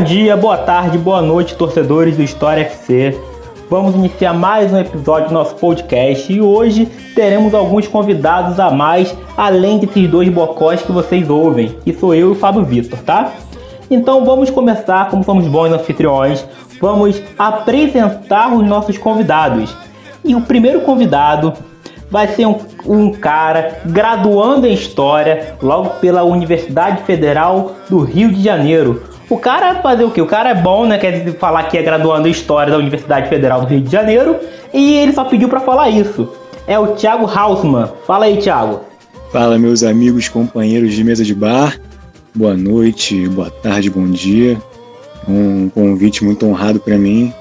Bom dia, boa tarde, boa noite, torcedores do História FC. Vamos iniciar mais um episódio do nosso podcast e hoje teremos alguns convidados a mais, além desses dois bocós que vocês ouvem, que sou eu e o Fábio Vitor, tá? Então vamos começar, como somos bons anfitriões, vamos apresentar os nossos convidados. E o primeiro convidado vai ser um, um cara graduando em História, logo pela Universidade Federal do Rio de Janeiro. O cara fazer o quê? O cara é bom, né? Quer dizer, falar que é graduando em História da Universidade Federal do Rio de Janeiro. E ele só pediu para falar isso. É o Thiago Hausmann. Fala aí, Thiago. Fala, meus amigos, companheiros de mesa de bar. Boa noite, boa tarde, bom dia. Um convite muito honrado para mim.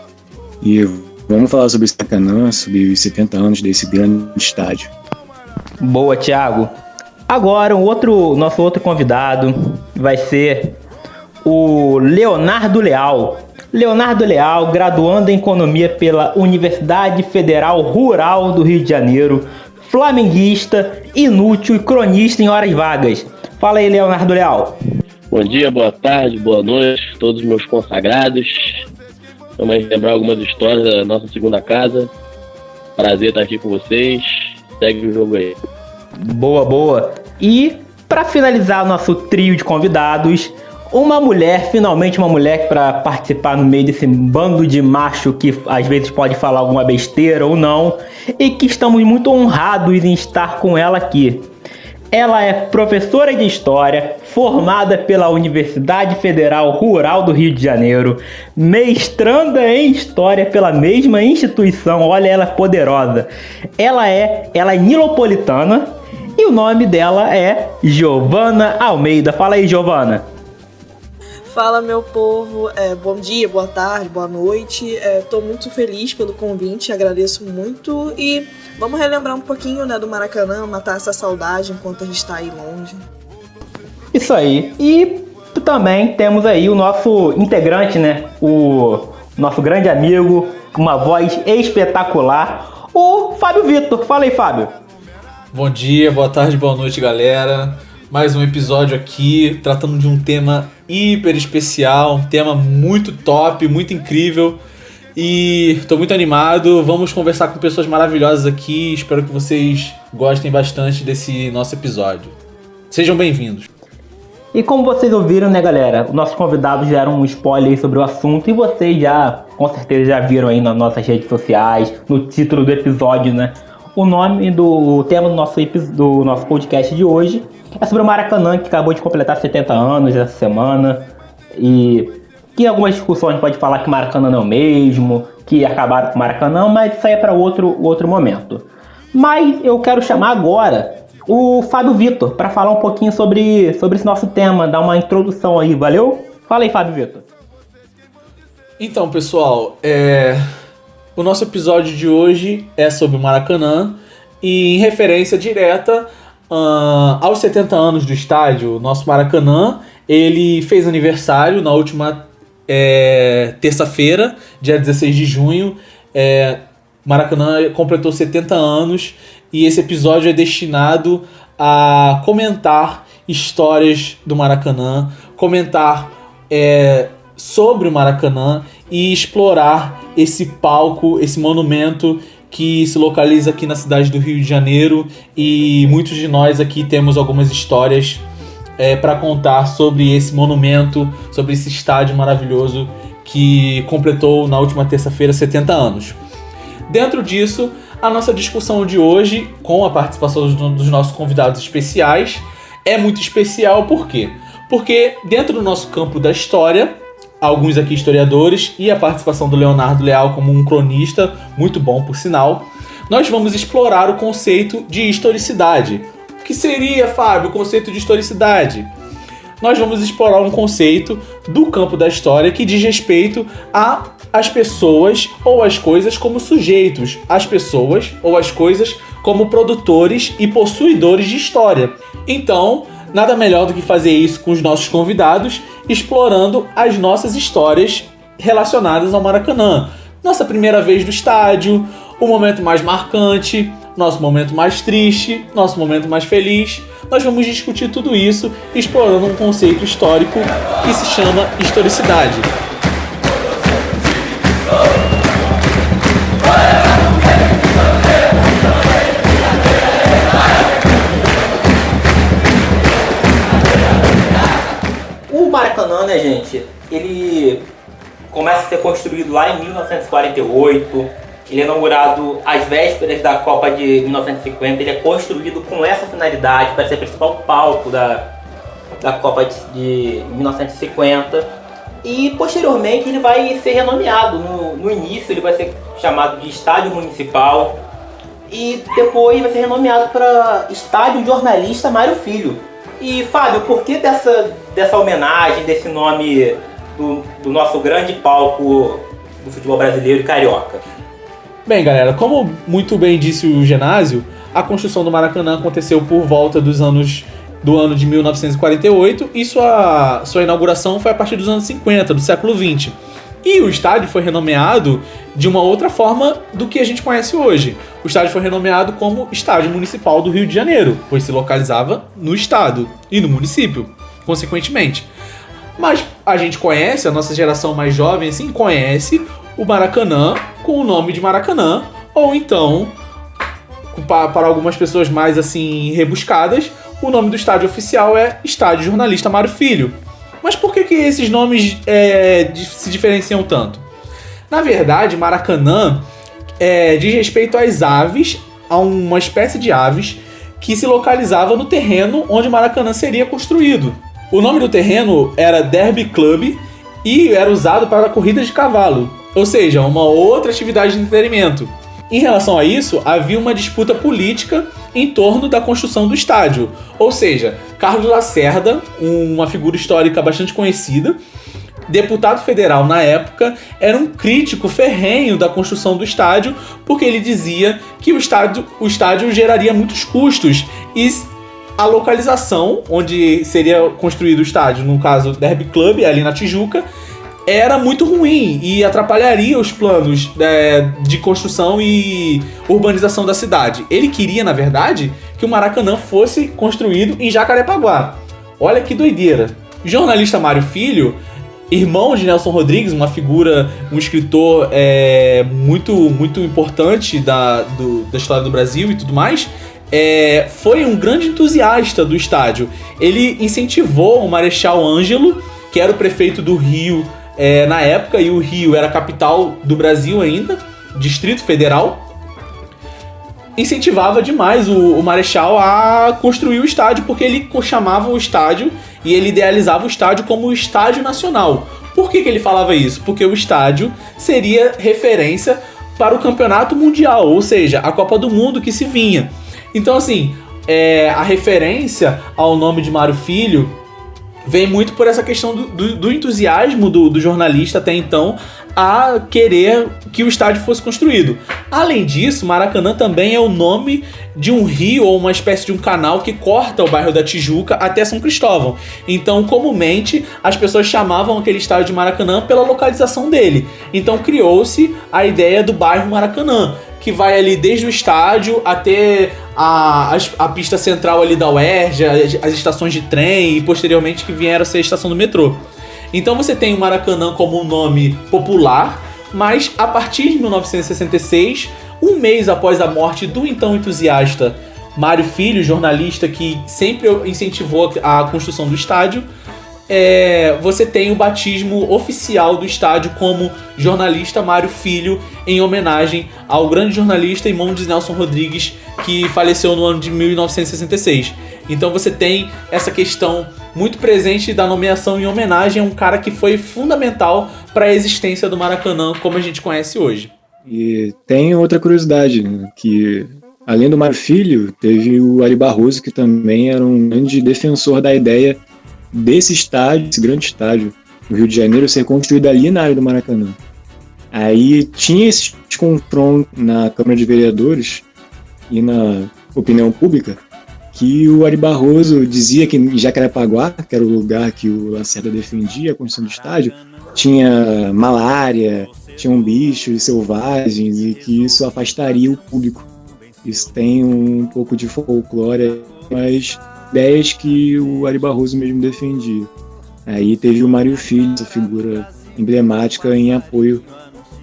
E Vamos falar sobre esse Maracanã, sobre os 70 anos desse grande estádio. Boa, Thiago. Agora, o outro, nosso outro convidado vai ser o Leonardo Leal. Leonardo Leal, graduando em Economia pela Universidade Federal Rural do Rio de Janeiro, flamenguista, inútil e cronista em horas vagas. Fala aí, Leonardo Leal. Bom dia, boa tarde, boa noite, todos meus consagrados. Vamos lembrar algumas histórias da nossa segunda casa. Prazer estar aqui com vocês. Segue o jogo aí. Boa, boa. E para finalizar nosso trio de convidados, uma mulher, finalmente uma mulher para participar no meio desse bando de macho que às vezes pode falar alguma besteira ou não, e que estamos muito honrados em estar com ela aqui. Ela é professora de História, formada pela Universidade Federal Rural do Rio de Janeiro, mestranda em História pela mesma instituição. Olha ela poderosa. Ela é, ela é nilopolitana e o nome dela é Giovana Almeida. Fala aí, Giovana. Fala, meu povo. É, bom dia, boa tarde, boa noite. Estou é, muito feliz pelo convite, agradeço muito e Vamos relembrar um pouquinho, né, do Maracanã, matar essa saudade enquanto a gente está aí longe. Isso aí. E também temos aí o nosso integrante, né, o nosso grande amigo, uma voz espetacular, o Fábio Vitor. Fala aí, Fábio. Bom dia, boa tarde, boa noite, galera. Mais um episódio aqui tratando de um tema hiper especial, um tema muito top, muito incrível. E estou muito animado. Vamos conversar com pessoas maravilhosas aqui. Espero que vocês gostem bastante desse nosso episódio. Sejam bem-vindos. E como vocês ouviram, né, galera? Nossos convidados deram um spoiler sobre o assunto e vocês já, com certeza, já viram aí nas nossas redes sociais, no título do episódio, né? O nome do o tema do nosso, do nosso podcast de hoje é sobre o Maracanã, que acabou de completar 70 anos essa semana. E que algumas discussões pode falar que Maracanã não é o mesmo, que acabaram com o Maracanã, mas isso aí é para outro, outro momento. Mas eu quero chamar agora o Fábio Vitor para falar um pouquinho sobre, sobre esse nosso tema, dar uma introdução aí, valeu? Fala aí, Fábio Vitor. Então, pessoal, é... o nosso episódio de hoje é sobre o Maracanã e em referência direta uh, aos 70 anos do estádio, nosso Maracanã, ele fez aniversário na última é, terça-feira, dia 16 de junho. É, Maracanã completou 70 anos e esse episódio é destinado a comentar histórias do Maracanã, comentar é, sobre o Maracanã e explorar esse palco, esse monumento que se localiza aqui na cidade do Rio de Janeiro e muitos de nós aqui temos algumas histórias é, para contar sobre esse monumento, sobre esse estádio maravilhoso que completou na última terça-feira 70 anos. Dentro disso, a nossa discussão de hoje, com a participação dos nossos convidados especiais, é muito especial por quê? Porque dentro do nosso campo da história, alguns aqui historiadores e a participação do Leonardo Leal como um cronista, muito bom por sinal, nós vamos explorar o conceito de historicidade, que seria, Fábio, o conceito de historicidade? Nós vamos explorar um conceito do campo da história que diz respeito a as pessoas ou as coisas como sujeitos, as pessoas ou as coisas como produtores e possuidores de história. Então, nada melhor do que fazer isso com os nossos convidados, explorando as nossas histórias relacionadas ao Maracanã. Nossa primeira vez no estádio, o momento mais marcante, nosso momento mais triste, nosso momento mais feliz. Nós vamos discutir tudo isso explorando um conceito histórico que se chama historicidade. Maracanã, né, gente? Ele começa a ser construído lá em 1948. Ele é inaugurado às vésperas da Copa de 1950. Ele é construído com essa finalidade para ser o principal palco da, da Copa de, de 1950. E posteriormente ele vai ser renomeado. No, no início ele vai ser chamado de Estádio Municipal. E depois vai ser renomeado para Estádio Jornalista Mário Filho. E Fábio, por que dessa, dessa homenagem, desse nome do, do nosso grande palco do futebol brasileiro e carioca? Bem, galera, como muito bem disse o Genásio, a construção do Maracanã aconteceu por volta dos anos do ano de 1948 e sua, sua inauguração foi a partir dos anos 50, do século 20. E o estádio foi renomeado de uma outra forma do que a gente conhece hoje. O estádio foi renomeado como Estádio Municipal do Rio de Janeiro, pois se localizava no estado e no município, consequentemente. Mas a gente conhece, a nossa geração mais jovem assim, conhece o Maracanã com o nome de Maracanã, ou então, para algumas pessoas mais assim rebuscadas, o nome do estádio oficial é Estádio Jornalista Mário Filho. Mas por que, que esses nomes é, se diferenciam tanto? Na verdade, Maracanã é, diz respeito às aves, a uma espécie de aves que se localizava no terreno onde Maracanã seria construído. O nome do terreno era Derby Club e era usado para corridas de cavalo, ou seja, uma outra atividade de entretenimento. Em relação a isso, havia uma disputa política em torno da construção do estádio. Ou seja, Carlos Lacerda, uma figura histórica bastante conhecida, deputado federal na época, era um crítico ferrenho da construção do estádio, porque ele dizia que o estádio, o estádio geraria muitos custos e a localização onde seria construído o estádio, no caso Derby Club, ali na Tijuca, era muito ruim e atrapalharia os planos é, de construção e urbanização da cidade. Ele queria, na verdade, que o Maracanã fosse construído em Jacarepaguá. Olha que doideira. O jornalista Mário Filho, irmão de Nelson Rodrigues, uma figura, um escritor é, muito, muito importante da, do, da história do Brasil e tudo mais, é, foi um grande entusiasta do estádio. Ele incentivou o Marechal Ângelo, que era o prefeito do Rio é, na época, e o Rio era capital do Brasil ainda, Distrito Federal, incentivava demais o, o, Marechal a construir o estádio, porque ele chamava o estádio e ele idealizava o estádio como o estádio nacional. Por que, que ele falava isso? Porque o estádio seria referência para o campeonato mundial, ou seja, a Copa do Mundo que se vinha. Então, assim, é, a referência ao nome de Mário Filho vem muito por essa questão do, do, do entusiasmo do, do, jornalista até então a querer que o estádio fosse construído. Além disso, Maracanã também é o nome de um rio ou uma espécie de um canal que corta o bairro da Tijuca até São Cristóvão. Então, comumente, as pessoas chamavam aquele estádio de Maracanã pela localização dele. Então, criou-se a ideia do bairro Maracanã que vai ali desde o estádio até a, a, a pista central ali da UERJ, as, as, estações de trem e posteriormente que vieram a ser a estação do metrô. Então você tem o Maracanã como um nome popular, mas a partir de 1966, um mês após a morte do então entusiasta Mário Filho, jornalista que sempre incentivou a construção do estádio, é, você tem o batismo oficial do estádio como jornalista Mário Filho, em homenagem ao grande jornalista de Nelson Rodrigues, que faleceu no ano de 1966. Então você tem essa questão muito presente da nomeação em homenagem a um cara que foi fundamental para a existência do Maracanã como a gente conhece hoje. E tem outra curiosidade, né, que além do Mário Filho, teve o Ari Barroso, que também era um grande defensor da ideia desse estádio, esse grande estádio no Rio de Janeiro, ser construído ali na área do Maracanã. Aí tinha esse confronto na Câmara de Vereadores e na opinião pública que o Ari Barroso dizia que em Jacarepaguá, que era o lugar que o Lacerda defendia a construção do estádio, tinha malária, tinham bichos selvagens e que isso afastaria o público. Isso tem um pouco de folclore, mas ideias que o Ari Barroso mesmo defendia. Aí teve o Mário Filho, essa figura emblemática em apoio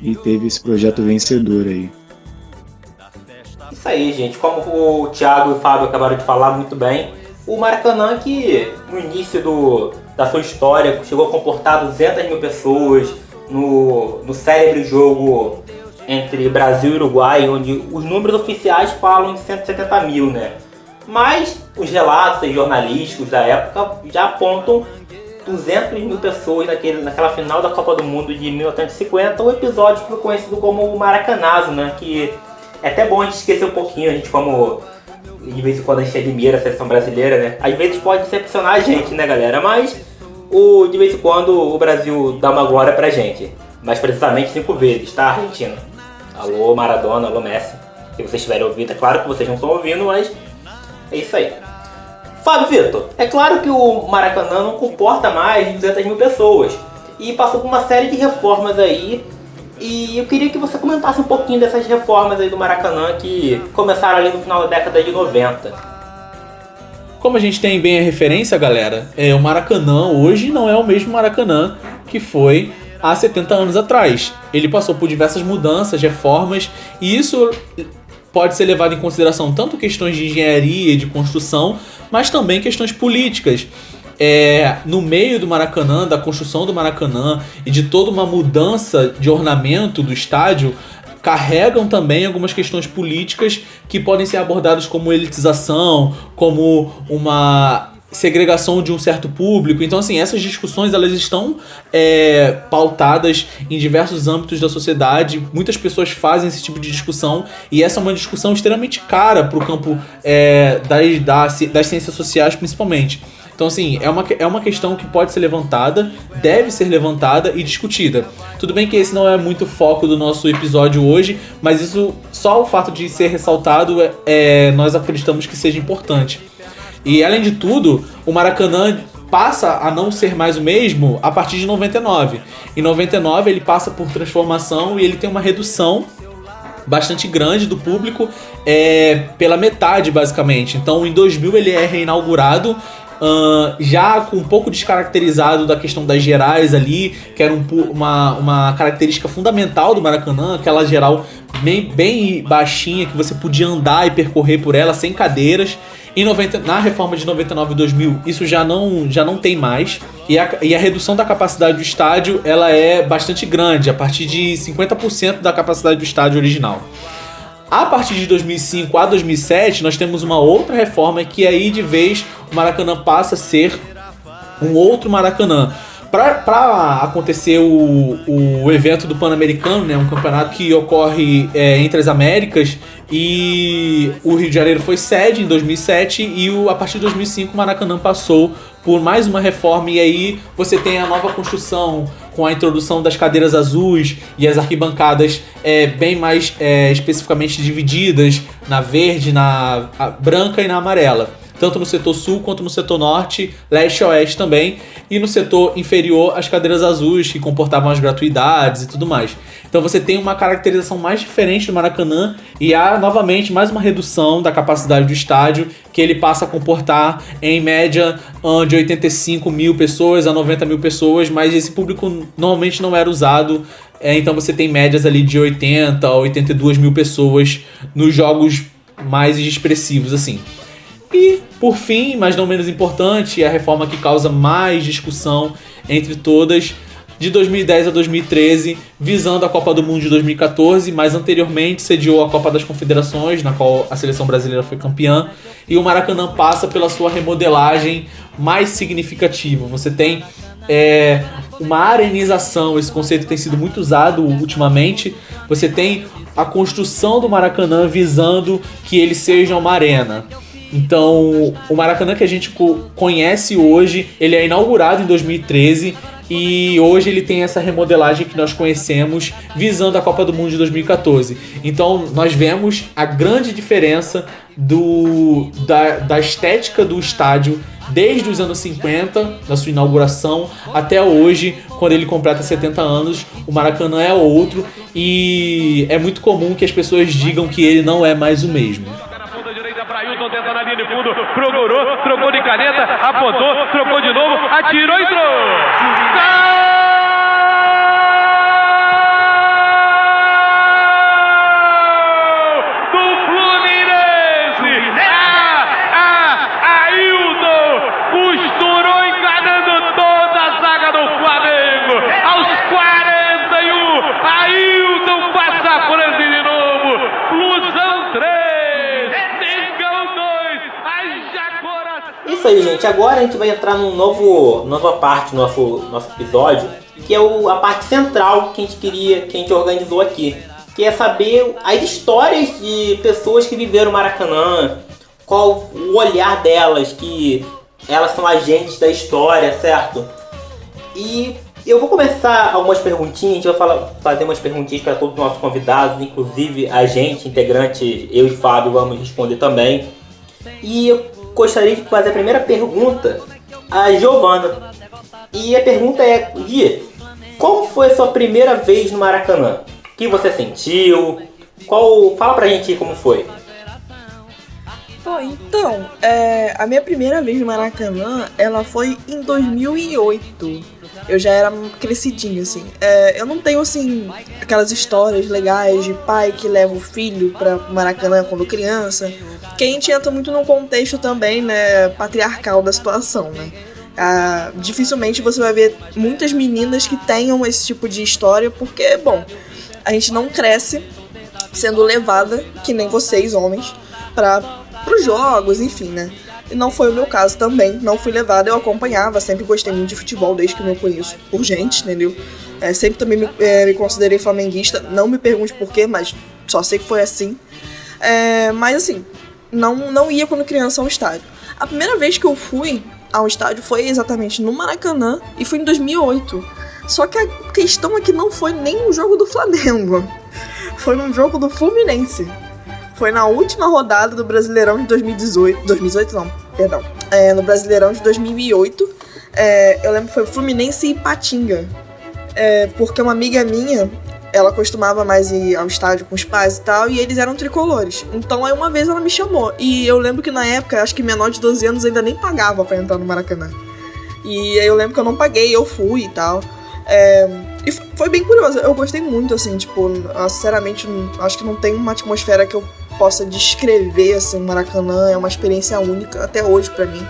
e teve esse projeto vencedor aí. Isso aí, gente. Como o Thiago e o Fábio acabaram de falar muito bem, o Maracanã que no início do, da sua história chegou a comportar 200 mil pessoas no, no célebre jogo entre Brasil e Uruguai, onde os números oficiais falam em 170 mil, né? Mas os relatos jornalísticos da época já apontam 200 mil pessoas naquele, naquela final da Copa do Mundo de 1950, o episódio ficou conhecido como o Maracanazo, né? Que é até bom a gente esquecer um pouquinho, a gente como de vez em quando a gente admira a seleção brasileira, né? Às vezes pode decepcionar a gente, né, galera? Mas o, de vez em quando o Brasil dá uma glória pra gente. Mais precisamente cinco vezes, tá, Argentina? Alô, Maradona, alô, Messi. Se vocês estiverem ouvindo, é claro que vocês não estão ouvindo, mas é isso aí. Fábio Vitor, é claro que o Maracanã não comporta mais de 200 mil pessoas e passou por uma série de reformas aí. E eu queria que você comentasse um pouquinho dessas reformas aí do Maracanã que começaram ali no final da década de 90. Como a gente tem bem a referência, galera, é o Maracanã hoje não é o mesmo Maracanã que foi há 70 anos atrás. Ele passou por diversas mudanças, reformas, e isso pode ser levado em consideração tanto questões de engenharia e de construção, mas também questões políticas. É, no meio do Maracanã, da construção do Maracanã e de toda uma mudança de ornamento do estádio, carregam também algumas questões políticas que podem ser abordadas como elitização, como uma segregação de um certo público. Então, assim, essas discussões elas estão é, pautadas em diversos âmbitos da sociedade. Muitas pessoas fazem esse tipo de discussão e essa é uma discussão extremamente cara para o campo é, das, das, das ciências sociais, principalmente. Então, assim, é uma, é uma questão que pode ser levantada, deve ser levantada e discutida. Tudo bem que esse não é muito foco do nosso episódio hoje, mas isso, só o fato de ser ressaltado, é, é nós acreditamos que seja importante. E além de tudo, o Maracanã passa a não ser mais o mesmo a partir de 99. Em 99 ele passa por transformação e ele tem uma redução bastante grande do público, é, pela metade basicamente. Então em 2000 ele é reinaugurado Uh, já com um pouco descaracterizado da questão das gerais ali, que era um, uma, uma característica fundamental do Maracanã, aquela geral bem, bem baixinha que você podia andar e percorrer por ela sem cadeiras. Em 90, na reforma de 99 e 2000, isso já não, já não tem mais. E a, e a redução da capacidade do estádio ela é bastante grande, a partir de 50% da capacidade do estádio original. A partir de 2005 a 2007, nós temos uma outra reforma que aí de vez o Maracanã passa a ser um outro Maracanã. Para acontecer o, o evento do Pan-Americano, né, um campeonato que ocorre é, entre as Américas, e o Rio de Janeiro foi sede em 2007 e o, a partir de 2005 o Maracanã passou por mais uma reforma e aí você tem a nova construção com a introdução das cadeiras azuis e as arquibancadas é, bem mais é, especificamente divididas na verde, na branca e na amarela tanto no setor sul quanto no setor norte, leste e oeste também, e no setor inferior as cadeiras azuis que comportavam as gratuidades e tudo mais. Então você tem uma caracterização mais diferente do Maracanã e há novamente mais uma redução da capacidade do estádio que ele passa a comportar em média de 85 mil pessoas a 90 mil pessoas, mas esse público normalmente não era usado. É, então você tem médias ali de 80 a 82 mil pessoas nos jogos mais expressivos assim. E, por fim, mas não menos importante, é a reforma que causa mais discussão entre todas, de 2010 a 2013, visando a Copa do Mundo de 2014, mas anteriormente sediou a Copa das Confederações, na qual a seleção brasileira foi campeã, e o Maracanã passa pela sua remodelagem mais significativa. Você tem é, uma arenização, esse conceito tem sido muito usado ultimamente. Você tem a construção do Maracanã visando que ele seja uma arena. Então, o Maracanã que a gente conhece hoje, ele é inaugurado em 2013 e hoje ele tem essa remodelagem que nós conhecemos visando a Copa do Mundo de 2014. Então, nós vemos a grande diferença do, da, da estética do estádio desde os anos 50, da sua inauguração, até hoje, quando ele completa 70 anos, o Maracanã é outro e é muito comum que as pessoas digam que ele não é mais o mesmo. Na ponta direita para Ailton, tenta na linha de fundo, procurou, trocou de caneta, apontou, trocou de novo, atirou e entrou. Gol do Fluminense! Ah, ah, Ailton costurou enganando toda a zaga do Flamengo. Aos 41, Ailton passa a frente de novo. Flusão 3, Mengão 2, haja coração. Isso aí, gente. Agora a gente vai entrar num novo, nova parte do nosso, nosso episódio, que é o, a parte central que a gente queria, que a gente organizou aqui. Que é saber as histórias de pessoas que viveram Maracanã, qual o olhar delas, que elas são agentes da história, certo? E eu vou começar algumas perguntinhas, a gente vai falar- fazer umas perguntinhas para todos os nossos convidados, inclusive a gente, integrante, eu e Fábio, vamos responder também. E gostaria de fazer a primeira pergunta a Giovana. E a pergunta é, Gi, como foi a sua primeira vez no Maracanã? O que você sentiu? Qual, fala pra gente como foi. Pô, então, é, a minha primeira vez no Maracanã, ela foi em 2008. Eu já era crescidinho, assim. É, eu não tenho, assim, aquelas histórias legais de pai que leva o filho pra Maracanã quando criança. Que a gente entra muito num contexto também, né, patriarcal da situação, né. Ah, dificilmente você vai ver muitas meninas que tenham esse tipo de história, porque, bom, a gente não cresce sendo levada, que nem vocês, homens, para os jogos, enfim, né? E não foi o meu caso também, não fui levada, eu acompanhava, sempre gostei muito de futebol desde que eu me conheço por gente, entendeu? É, sempre também me, é, me considerei flamenguista, não me pergunte por quê, mas só sei que foi assim. É, mas assim, não, não ia quando criança ao estádio. A primeira vez que eu fui ao estádio foi exatamente no Maracanã e foi em 2008. Só que a questão é que não foi nem um jogo do Flamengo. Foi num jogo do Fluminense. Foi na última rodada do Brasileirão de 2018. 2018 não, perdão. É, no Brasileirão de 2008. É, eu lembro que foi Fluminense e Patinga. É, porque uma amiga minha, ela costumava mais ir ao estádio com os pais e tal, e eles eram tricolores. Então aí uma vez ela me chamou. E eu lembro que na época, acho que menor de 12 anos ainda nem pagava pra entrar no Maracanã. E aí eu lembro que eu não paguei, eu fui e tal. É, e foi bem curioso, eu gostei muito, assim, tipo, ah, sinceramente, acho que não tem uma atmosfera que eu possa descrever, assim, o Maracanã, é uma experiência única, até hoje pra mim.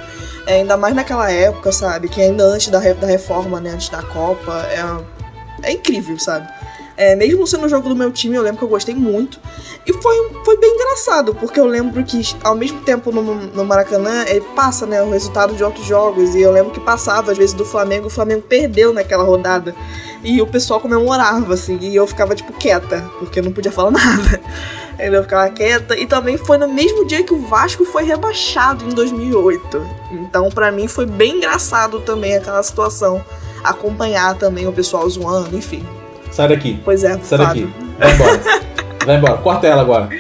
É, ainda mais naquela época, sabe, que ainda antes da, da reforma, né, antes da Copa, é, é incrível, sabe. É, mesmo sendo o jogo do meu time, eu lembro que eu gostei muito. E foi, foi bem engraçado, porque eu lembro que ao mesmo tempo no, no Maracanã, ele passa né, o resultado de outros jogos. E eu lembro que passava, às vezes, do Flamengo, o Flamengo perdeu naquela rodada. E o pessoal comemorava, assim, e eu ficava, tipo, quieta, porque eu não podia falar nada. Eu ficava quieta. E também foi no mesmo dia que o Vasco foi rebaixado em 2008. Então, pra mim, foi bem engraçado também aquela situação. Acompanhar também o pessoal zoando, enfim. Sai daqui. Pois é, Sai daqui. Vai embora. Vai embora. Corta ela agora.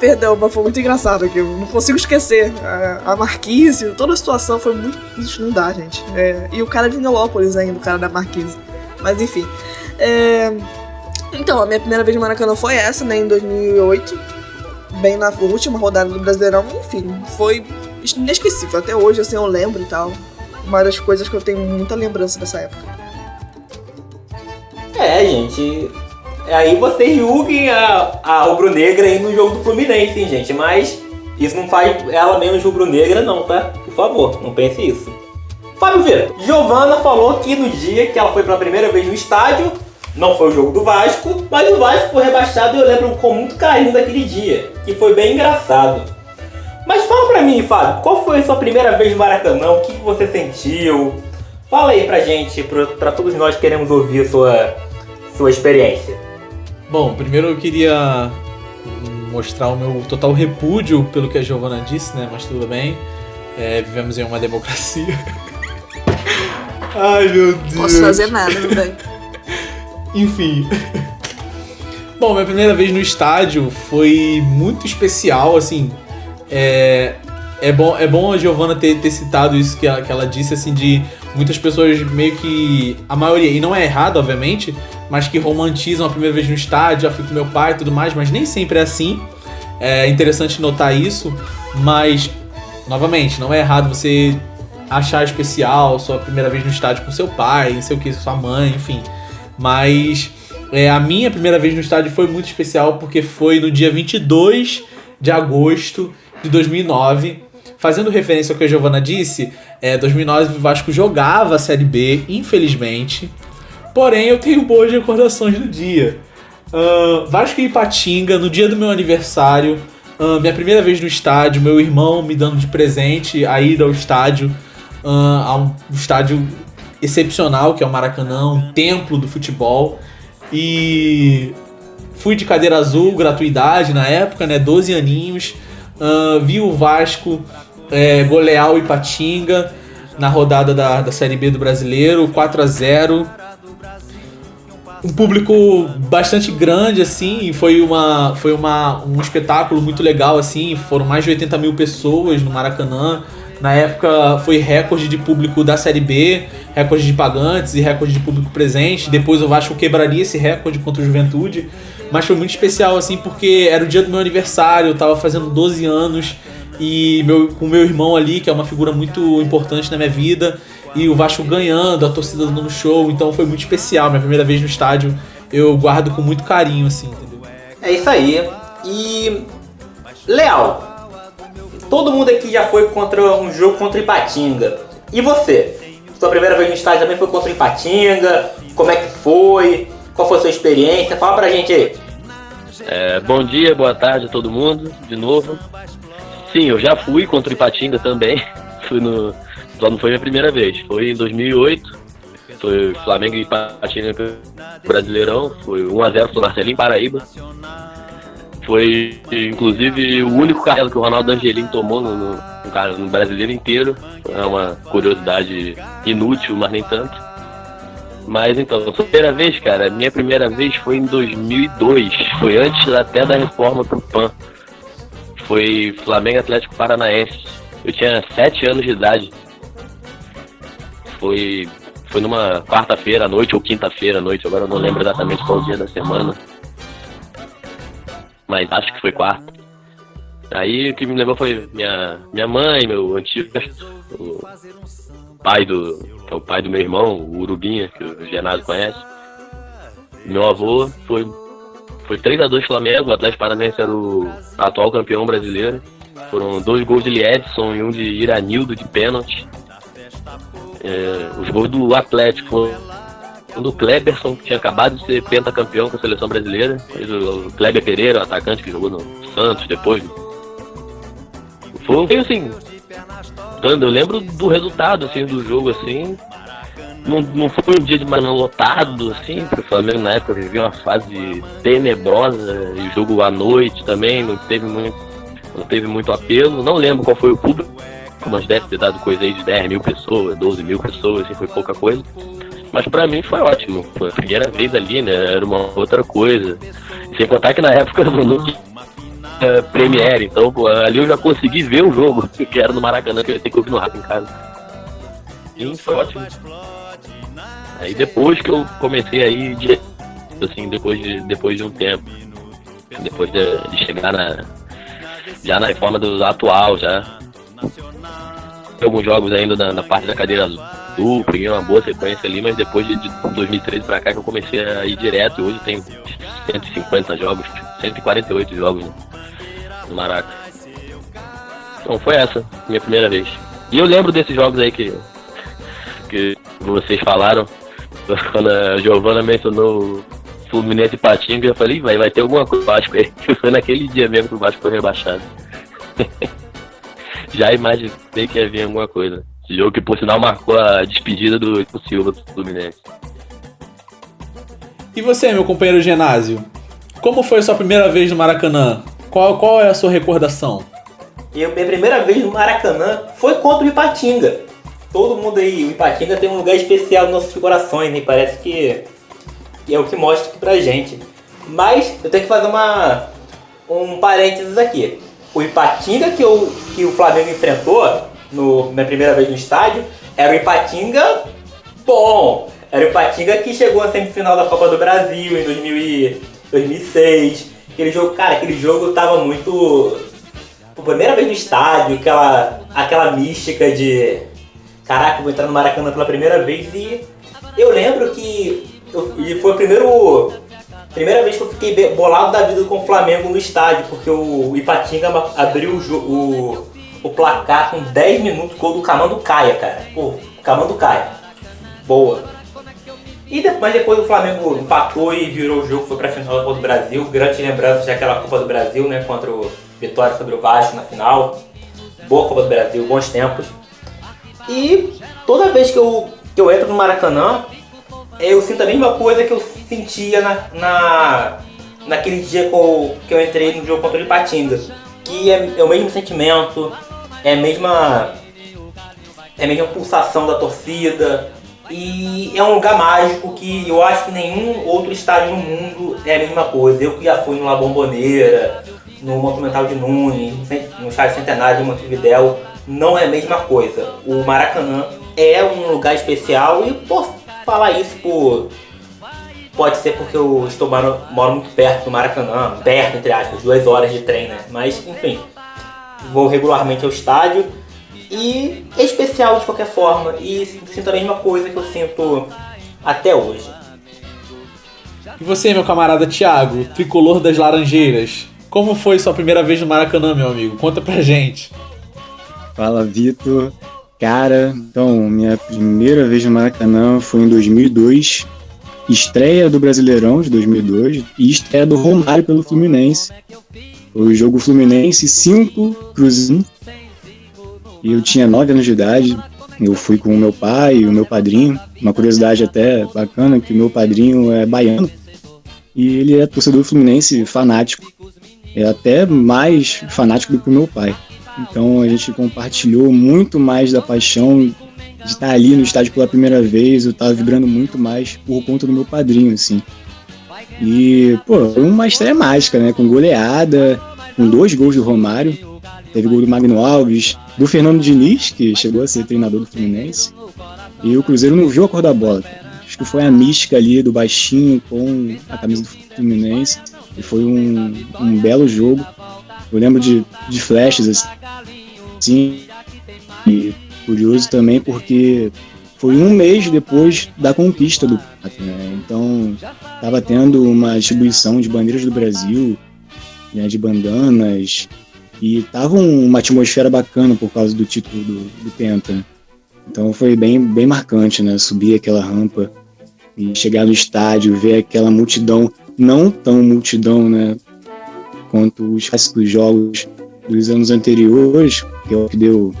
Perdão, mas foi muito engraçado aqui. Eu não consigo esquecer. A, a Marquise, toda a situação foi muito. Isso não dá, gente. É, e o cara de Neolópolis ainda, o cara da Marquise. Mas enfim. É, então, a minha primeira vez no Maracanã foi essa, né, em 2008. Bem na última rodada do Brasileirão. Enfim, foi inesquecível. Até hoje, assim, eu lembro e tal. Uma das coisas que eu tenho muita lembrança dessa época. É, gente. Aí vocês julguem a, a rubro-negra aí no jogo do Fluminense, hein, gente. Mas isso não faz ela menos rubro-negra, não, tá? Por favor, não pense isso. Fábio Vieira, Giovana falou que no dia que ela foi pela primeira vez no estádio, não foi o jogo do Vasco, mas o Vasco foi rebaixado e eu lembro com muito carinho daquele dia, que foi bem engraçado. Mas fala pra mim, Fábio, qual foi a sua primeira vez no Maracanã? O que você sentiu? Fala aí pra gente, pra, pra todos nós que queremos ouvir a sua, sua experiência. Bom, primeiro eu queria mostrar o meu total repúdio pelo que a Giovana disse, né? Mas tudo bem. É, vivemos em uma democracia. Ai, meu Deus. Posso fazer nada, não dá. Enfim. Bom, minha primeira vez no estádio foi muito especial, assim. É, é, bom, é bom a Giovana ter, ter citado isso que ela, que ela disse, assim, de muitas pessoas meio que. A maioria, e não é errado, obviamente, mas que romantizam a primeira vez no estádio, a fui com meu pai e tudo mais, mas nem sempre é assim. É interessante notar isso, mas, novamente, não é errado você achar especial sua primeira vez no estádio com seu pai, não sei o que, sua mãe, enfim. Mas é, a minha primeira vez no estádio foi muito especial porque foi no dia 22 de agosto de 2009. Fazendo referência ao que a Giovana disse, é, 2009 o Vasco jogava a Série B, infelizmente. Porém, eu tenho boas recordações do dia. Uh, Vasco e Ipatinga, no dia do meu aniversário, uh, minha primeira vez no estádio, meu irmão me dando de presente a ida ao estádio, uh, a um estádio excepcional que é o Maracanã, um templo do futebol. E fui de cadeira azul, gratuidade na época, né? 12 aninhos. Uh, vi o Vasco é, golear o Ipatinga na rodada da, da Série B do Brasileiro, 4 a 0 um público bastante grande, assim, foi, uma, foi uma, um espetáculo muito legal, assim, foram mais de 80 mil pessoas no Maracanã. Na época foi recorde de público da Série B, recorde de pagantes e recorde de público presente. Depois o Vasco quebraria esse recorde contra o Juventude. Mas foi muito especial, assim, porque era o dia do meu aniversário, eu tava fazendo 12 anos e meu, com meu irmão ali, que é uma figura muito importante na minha vida, e o Vasco ganhando, a torcida dando show, então foi muito especial. Minha primeira vez no estádio eu guardo com muito carinho, assim, entendeu? É isso aí. E. Leal, todo mundo aqui já foi contra um jogo contra o Ipatinga. E você? Sua primeira vez no estádio também foi contra o Ipatinga? Como é que foi? Qual foi a sua experiência? Fala pra gente aí. É, bom dia, boa tarde a todo mundo, de novo. Sim, eu já fui contra o Ipatinga também. Fui no. Só não foi minha primeira vez. Foi em 2008. Foi Flamengo e Ipatinga Brasileirão. Foi 1x0 pro Marcelinho Paraíba. Foi, inclusive, o único carro que o Ronaldo Angelim tomou no, no, no brasileiro inteiro. É uma curiosidade inútil, mas nem tanto. Mas então, primeira vez, cara, minha primeira vez foi em 2002. Foi antes até da reforma pro PAN. Foi Flamengo Atlético Paranaense. Eu tinha 7 anos de idade. Foi, foi numa quarta-feira à noite ou quinta-feira à noite, agora eu não lembro exatamente qual dia da semana. Mas acho que foi quarta. Aí o que me levou foi minha, minha mãe, meu antigo o pai do. Que é o pai do meu irmão, o Urubinha, que o Genado conhece. Meu avô foi foi 3x2 Flamengo, o Atlético Paranaense era o atual campeão brasileiro. Foram dois gols de Liedson e um de Iranildo de pênalti. É, os gols do Atlético do Kleberson, que tinha acabado de ser pentacampeão com a seleção brasileira. O Kleber Pereira, o atacante que jogou no Santos depois. Foi assim. Eu lembro do resultado assim, do jogo assim. Não, não foi um dia de manhã lotado, assim, o Flamengo na época vivia uma fase tenebrosa, e jogo à noite também, não teve muito, não teve muito apelo. Não lembro qual foi o público, mas deve ter dado coisa aí de 10 mil pessoas, 12 mil pessoas, assim, foi pouca coisa. Mas pra mim foi ótimo. Foi a primeira vez ali, né? Era uma outra coisa. Sem contar que na época não tinha uh, Premiere, então pô, ali eu já consegui ver o jogo, que era no Maracanã, que eu ia ter que ouvir no rádio em casa. E foi ótimo. Aí depois que eu comecei aí, de, assim, depois de, depois de um tempo, depois de, de chegar na, já na reforma do atual, já. Alguns jogos ainda na, na parte da cadeira azul, peguei uma boa sequência ali, mas depois de, de 2013 pra cá que eu comecei a ir direto, hoje tem 150 jogos, 148 jogos no Maraca. Então foi essa, minha primeira vez. E eu lembro desses jogos aí que, que vocês falaram, quando a Giovana mencionou Fluminense e Patinga, eu falei, vai, vai ter alguma coisa Vasco aí. Foi naquele dia mesmo que o Vasco foi rebaixado. Já imaginei que ia vir alguma coisa. Esse jogo que, por sinal, marcou a despedida do Silva do Fluminense. E você, meu companheiro Genásio? Como foi a sua primeira vez no Maracanã? Qual, qual é a sua recordação? E a minha primeira vez no Maracanã foi contra o Ipatinga. Todo mundo aí, o Ipatinga tem um lugar especial nos nossos corações, né? Parece que, que é o que mostra aqui pra gente. Mas eu tenho que fazer uma, um parênteses aqui. O Ipatinga que, eu, que o Flamengo enfrentou no minha primeira vez no estádio era o Ipatinga bom. Era o Ipatinga que chegou à semifinal da Copa do Brasil em 2000 e 2006. Aquele jogo, cara, aquele jogo tava muito. Por primeira vez no estádio, aquela, aquela mística de. Caraca, vou entrar no Maracanã pela primeira vez e. Eu lembro que eu, foi a primeiro, primeira vez que eu fiquei bolado da vida com o Flamengo no estádio, porque o Ipatinga abriu o, o, o placar com 10 minutos, gol do Camando Caia, cara. Pô, Camando Caia. Boa. E depois, depois o Flamengo empatou e virou o jogo, foi pra final da Copa do Brasil. Grande lembrança daquela Copa do Brasil, né? Contra o Vitória sobre o Vasco na final. Boa Copa do Brasil, bons tempos. E toda vez que eu, que eu entro no Maracanã, eu sinto a mesma coisa que eu sentia na, na naquele dia que eu, que eu entrei no jogo contra o Ipatinga. Que é, é o mesmo sentimento, é a mesma. É a mesma pulsação da torcida, e é um lugar mágico que eu acho que nenhum outro estádio no mundo é a mesma coisa. Eu que já fui no La Bombonera, no Monumental de Nunes, no Estádio Centenário de Montevidéu, não é a mesma coisa. O Maracanã é um lugar especial e posso falar isso por. Pode ser porque eu estou moro, moro muito perto do Maracanã, perto entre aspas, duas horas de trem, né? Mas enfim, vou regularmente ao estádio e é especial de qualquer forma. E sinto a mesma coisa que eu sinto até hoje. E você, meu camarada Thiago, tricolor das Laranjeiras? Como foi sua primeira vez no Maracanã, meu amigo? Conta pra gente. Fala, Vitor. Cara, então, minha primeira vez no Maracanã foi em 2002, estreia do Brasileirão de 2002 e estreia do Romário pelo Fluminense. O jogo Fluminense 5, Cruzinho e eu tinha 9 anos de idade. Eu fui com o meu pai e o meu padrinho. Uma curiosidade até bacana que o meu padrinho é baiano e ele é torcedor fluminense fanático. É até mais fanático do que o meu pai. Então a gente compartilhou muito mais da paixão de estar ali no estádio pela primeira vez. Eu estava vibrando muito mais por conta do meu padrinho, assim. E, pô, uma estreia mágica, né? Com goleada, com dois gols do Romário. Teve gol do Magno Alves, do Fernando Diniz, que chegou a ser treinador do Fluminense. E o Cruzeiro não viu a cor da bola. Acho que foi a mística ali do baixinho com a camisa do Fluminense. E foi um, um belo jogo. Eu lembro de, de flashes assim. E curioso também porque foi um mês depois da conquista do né? Então estava tendo uma distribuição de bandeiras do Brasil, né, de bandanas, e tava uma atmosfera bacana por causa do título do, do Penta. Então foi bem, bem marcante, né? Subir aquela rampa e chegar no estádio, ver aquela multidão, não tão multidão, né? Quanto os clássicos jogos dos anos anteriores, que é o que deu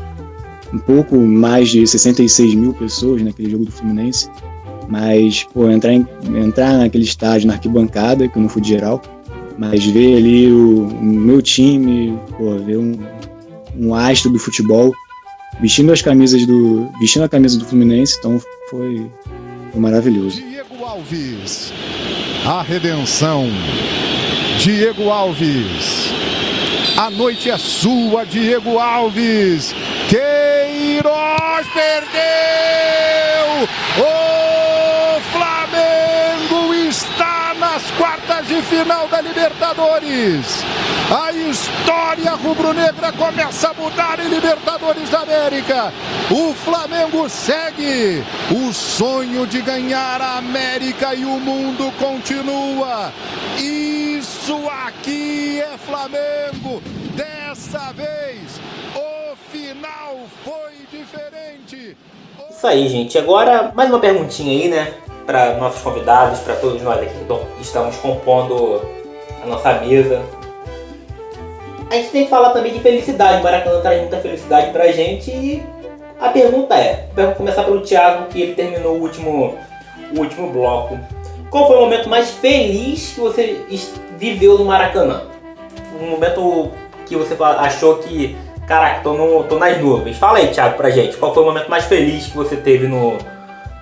um pouco mais de 66 mil pessoas naquele jogo do Fluminense. Mas, pô, entrar, em, entrar naquele estádio, na arquibancada, que eu não fui de geral, mas ver ali o, o meu time, pô, ver um, um astro do futebol vestindo as camisas do vestindo a camisa do Fluminense, então foi, foi maravilhoso. Diego Alves, a redenção. Diego Alves. A noite é sua, Diego Alves. Queiroz perdeu! O Flamengo está nas quartas de final da Libertadores. A história rubro-negra começa a mudar em Libertadores da América. O Flamengo segue. O sonho de ganhar a América e o mundo continua. Isso aqui é Flamengo. Dessa vez, o final foi diferente. Isso aí, gente. Agora, mais uma perguntinha aí, né? Para nossos convidados, para todos nós aqui que estamos compondo a nossa mesa. A gente tem que falar também de felicidade. O Maracanã traz muita felicidade pra gente. E a pergunta é: vamos começar pelo Thiago, que ele terminou o último, o último bloco. Qual foi o momento mais feliz que você viveu no Maracanã? Um momento que você achou que Caraca, tô, no, tô nas nuvens. Fala aí, Thiago, pra gente. Qual foi o momento mais feliz que você teve no,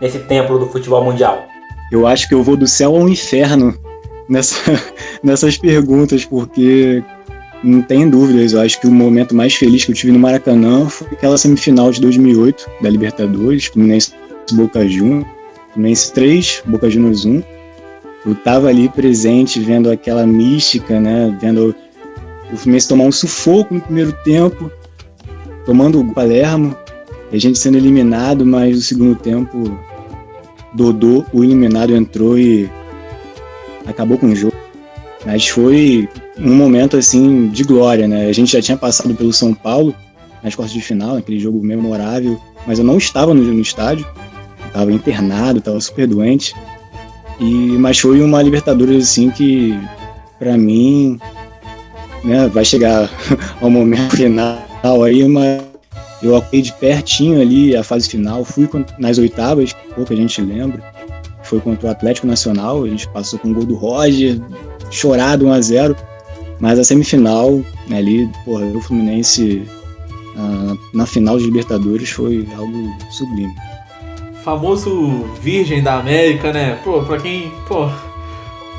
nesse templo do futebol mundial? Eu acho que eu vou do céu ao inferno nessa, nessas perguntas, porque não tem dúvidas. Eu acho que o momento mais feliz que eu tive no Maracanã foi aquela semifinal de 2008 da Libertadores, Fluminense Boca Juniors. Fluminense 3, Boca Juniors 1. Eu tava ali presente, vendo aquela mística, né? Vendo o Fluminense tomar um sufoco no primeiro tempo, tomando o Palermo, a gente sendo eliminado, mas no segundo tempo, Dodô, o eliminado, entrou e acabou com o jogo. Mas foi um momento assim de glória, né? A gente já tinha passado pelo São Paulo nas quartas de final, aquele jogo memorável, mas eu não estava no, no estádio, estava internado, estava super doente. E mas foi uma Libertadores assim que para mim, né, vai chegar ao momento final aí, mas eu acompanhei de pertinho ali a fase final, fui nas oitavas, pouca gente lembra. Foi contra o Atlético Nacional, a gente passou com o gol do Roger, chorado 1 a 0 mas a semifinal, né, ali, porra, o Fluminense uh, na final de Libertadores foi algo sublime. Famoso Virgem da América, né? Pô, pra quem, pô,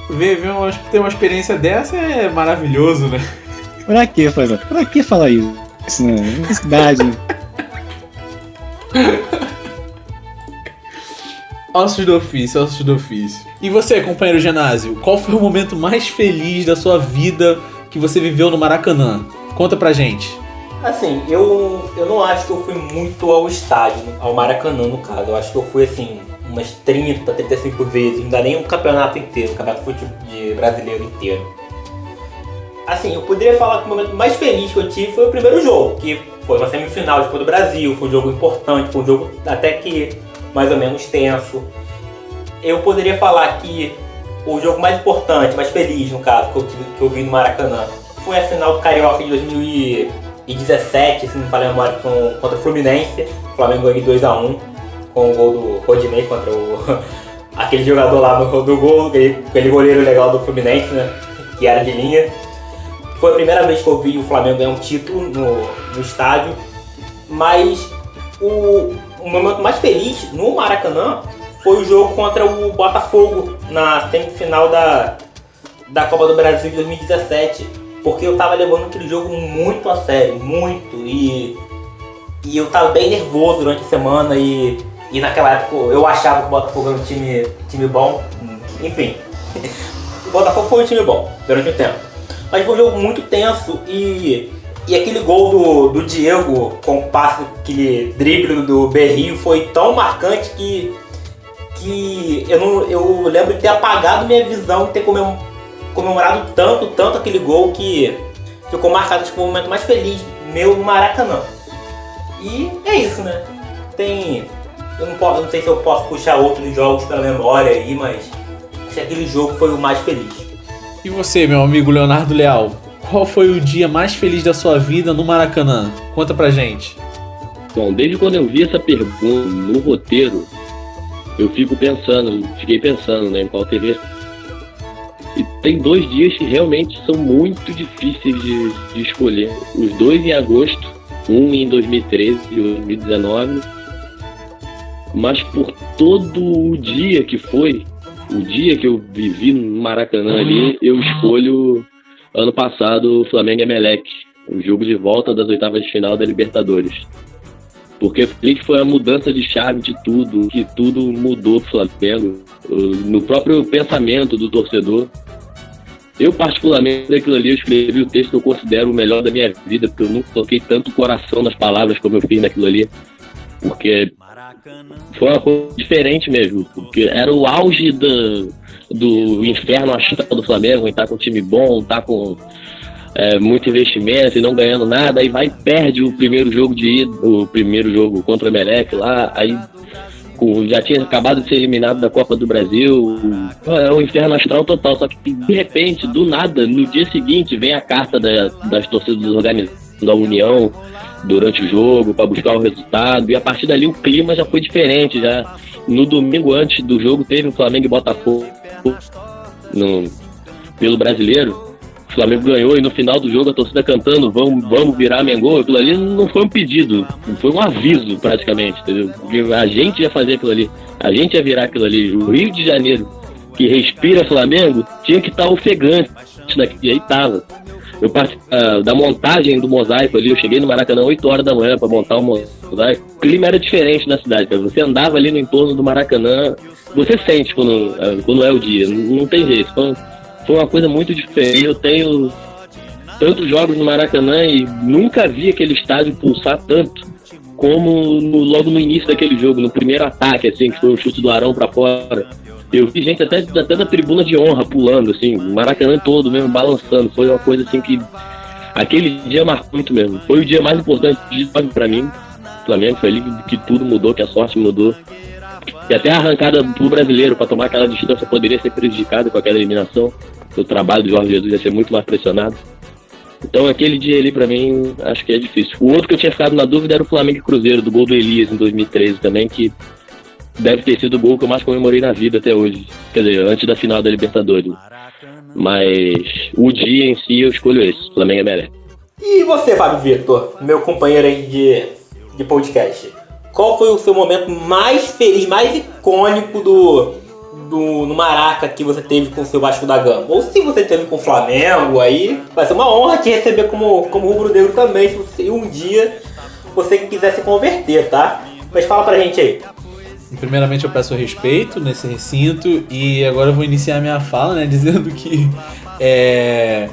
ver, ver uma, ter uma experiência dessa é maravilhoso, né? Pra que fazer? Pra que falar isso? Isso não é necessidade. né? Ossos do ofício, ossos do ofício. E você, companheiro Genásio, qual foi o momento mais feliz da sua vida que você viveu no Maracanã? Conta pra gente. Assim, eu, eu não acho que eu fui muito ao estádio, ao Maracanã no caso. Eu acho que eu fui assim, umas 30, 35 vezes, não dá nem um campeonato inteiro, um campeonato de brasileiro inteiro. Assim, eu poderia falar que o momento mais feliz que eu tive foi o primeiro jogo, que foi uma semifinal de Copa do Brasil, foi um jogo importante, foi um jogo até que mais ou menos tenso. Eu poderia falar que o jogo mais importante, mais feliz no caso, que eu, que eu vi no Maracanã, foi a final do Carioca de 2017, se não me falha a memória, com, contra o Fluminense. O Flamengo ganhou 2x1 com o gol do Rodinei contra o, aquele jogador lá do, do gol, aquele, aquele goleiro legal do Fluminense, né? Que era de linha. Foi a primeira vez que eu vi o Flamengo ganhar um título no, no estádio, mas o, o momento mais feliz no Maracanã foi o jogo contra o Botafogo na semifinal da, da Copa do Brasil de 2017, porque eu tava levando aquele jogo muito a sério, muito, e, e eu tava bem nervoso durante a semana e, e naquela época eu achava que o Botafogo era um time, time bom, enfim. o Botafogo foi um time bom durante o tempo. Mas foi um jogo muito tenso e e aquele gol do, do Diego com o passe, aquele drible do Berrio foi tão marcante que, que eu, não, eu lembro de ter apagado minha visão, ter comemorado tanto, tanto aquele gol que ficou marcado tipo, o momento mais feliz meu no Maracanã. E é isso, né? Tem. Eu não, posso, não sei se eu posso puxar outros jogos pela memória aí, mas acho que aquele jogo foi o mais feliz. E você, meu amigo Leonardo Leal? Qual foi o dia mais feliz da sua vida no Maracanã? Conta pra gente. Bom, desde quando eu vi essa pergunta no roteiro, eu fico pensando, fiquei pensando né, em qual TV. E tem dois dias que realmente são muito difíceis de, de escolher. Os dois em agosto, um em 2013 e 2019. Mas por todo o dia que foi, o dia que eu vivi no Maracanã ali, eu escolho ano passado, Flamengo e Emelec, o jogo de volta das oitavas de final da Libertadores. Porque que foi a mudança de chave de tudo, que tudo mudou pro Flamengo, no próprio pensamento do torcedor. Eu, particularmente, daquilo ali, eu escrevi o texto que eu considero o melhor da minha vida, porque eu nunca coloquei tanto coração nas palavras como eu fiz naquilo ali. Porque foi uma coisa diferente mesmo, porque era o auge do, do inferno astral do Flamengo, estar tá com um time bom, estar tá com é, muito investimento e não ganhando nada, aí vai perde o primeiro jogo de ida, o primeiro jogo contra o Melec lá, aí já tinha acabado de ser eliminado da Copa do Brasil, é um inferno astral total, só que de repente, do nada, no dia seguinte, vem a carta da, das torcidas organizadas da União durante o jogo para buscar o resultado, e a partir dali o clima já foi diferente, já no domingo antes do jogo teve o Flamengo e Botafogo no, pelo brasileiro. O Flamengo ganhou e no final do jogo a torcida cantando vamos, vamos virar Mengão. Aquilo ali não foi um pedido, foi um aviso praticamente, entendeu? A gente ia fazer aquilo ali, a gente ia virar aquilo ali. O Rio de Janeiro, que respira Flamengo, tinha que estar ofegante daqui, e aí tava. eu participei uh, da montagem do mosaico ali. Eu cheguei no Maracanã 8 horas da manhã para montar o mosaico. O clima era diferente na cidade, cara. Você andava ali no entorno do Maracanã, você sente quando, uh, quando é o dia. Não, tem jeito. Foi, foi uma coisa muito diferente. Eu tenho tantos jogos no Maracanã e nunca vi aquele estádio pulsar tanto como no, logo no início daquele jogo, no primeiro ataque, assim, que foi o chute do Arão para fora. Eu vi gente até, até da tribuna de honra pulando, assim, Maracanã todo mesmo, balançando. Foi uma coisa assim que. Aquele dia marcou muito mesmo. Foi o dia mais importante para mim. Flamengo foi ali que tudo mudou, que a sorte mudou. E até a arrancada pro brasileiro para tomar aquela distância poderia ser prejudicada com aquela eliminação. O trabalho do Jorge Jesus ia ser muito mais pressionado. Então aquele dia ali para mim acho que é difícil. O outro que eu tinha ficado na dúvida era o Flamengo e Cruzeiro, do gol do Elias em 2013 também, que deve ter sido o gol que eu mais comemorei na vida até hoje. Quer dizer, antes da final da Libertadores. Mas o dia em si eu escolho esse, Flamengo é melhor. E você, Fábio Vitor, meu companheiro aí de, de podcast? Qual foi o seu momento mais feliz, mais icônico do, do, no Maraca que você teve com o seu Vasco da Gama. Ou se você teve com o Flamengo, aí vai ser uma honra te receber como, como rubro-negro também, se você, um dia você quiser se converter, tá? Mas fala pra gente aí. Primeiramente eu peço respeito nesse recinto e agora eu vou iniciar minha fala, né, dizendo que é,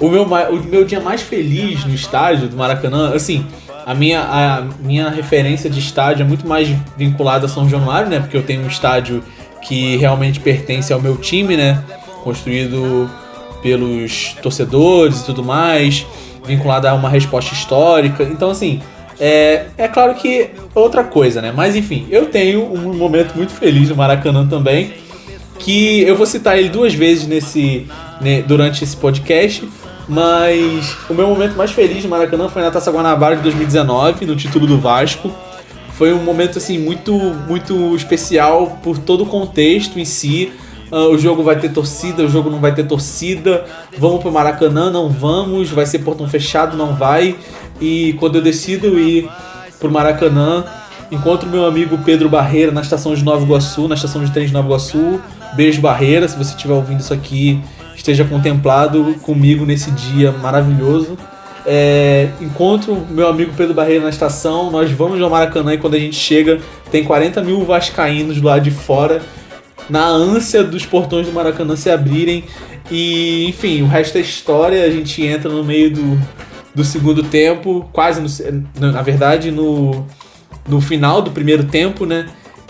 o, meu, o meu dia mais feliz no estádio do Maracanã, assim, a minha, a minha referência de estádio é muito mais vinculada a São Januário, né, porque eu tenho um estádio que realmente pertence ao meu time, né? Construído pelos torcedores e tudo mais, vinculado a uma resposta histórica. Então, assim, é, é claro que outra coisa, né? Mas enfim, eu tenho um momento muito feliz no Maracanã também, que eu vou citar ele duas vezes nesse né, durante esse podcast. Mas o meu momento mais feliz no Maracanã foi na Taça Guanabara de 2019, no título do Vasco foi um momento assim muito muito especial por todo o contexto em si. Uh, o jogo vai ter torcida, o jogo não vai ter torcida. Vamos pro Maracanã, não vamos. Vai ser portão fechado, não vai. E quando eu decido ir pro Maracanã, encontro meu amigo Pedro Barreira na estação de Nova Iguaçu, na estação de trem de Nova Iguaçu. Beijo Barreira, se você estiver ouvindo isso aqui, esteja contemplado comigo nesse dia maravilhoso. É, encontro meu amigo Pedro Barreira na estação, nós vamos ao Maracanã e quando a gente chega, tem 40 mil vascaínos do lado de fora, na ânsia dos portões do Maracanã se abrirem. E, enfim, o resto é história, a gente entra no meio do, do segundo tempo, quase no, na verdade no, no final do primeiro tempo, né?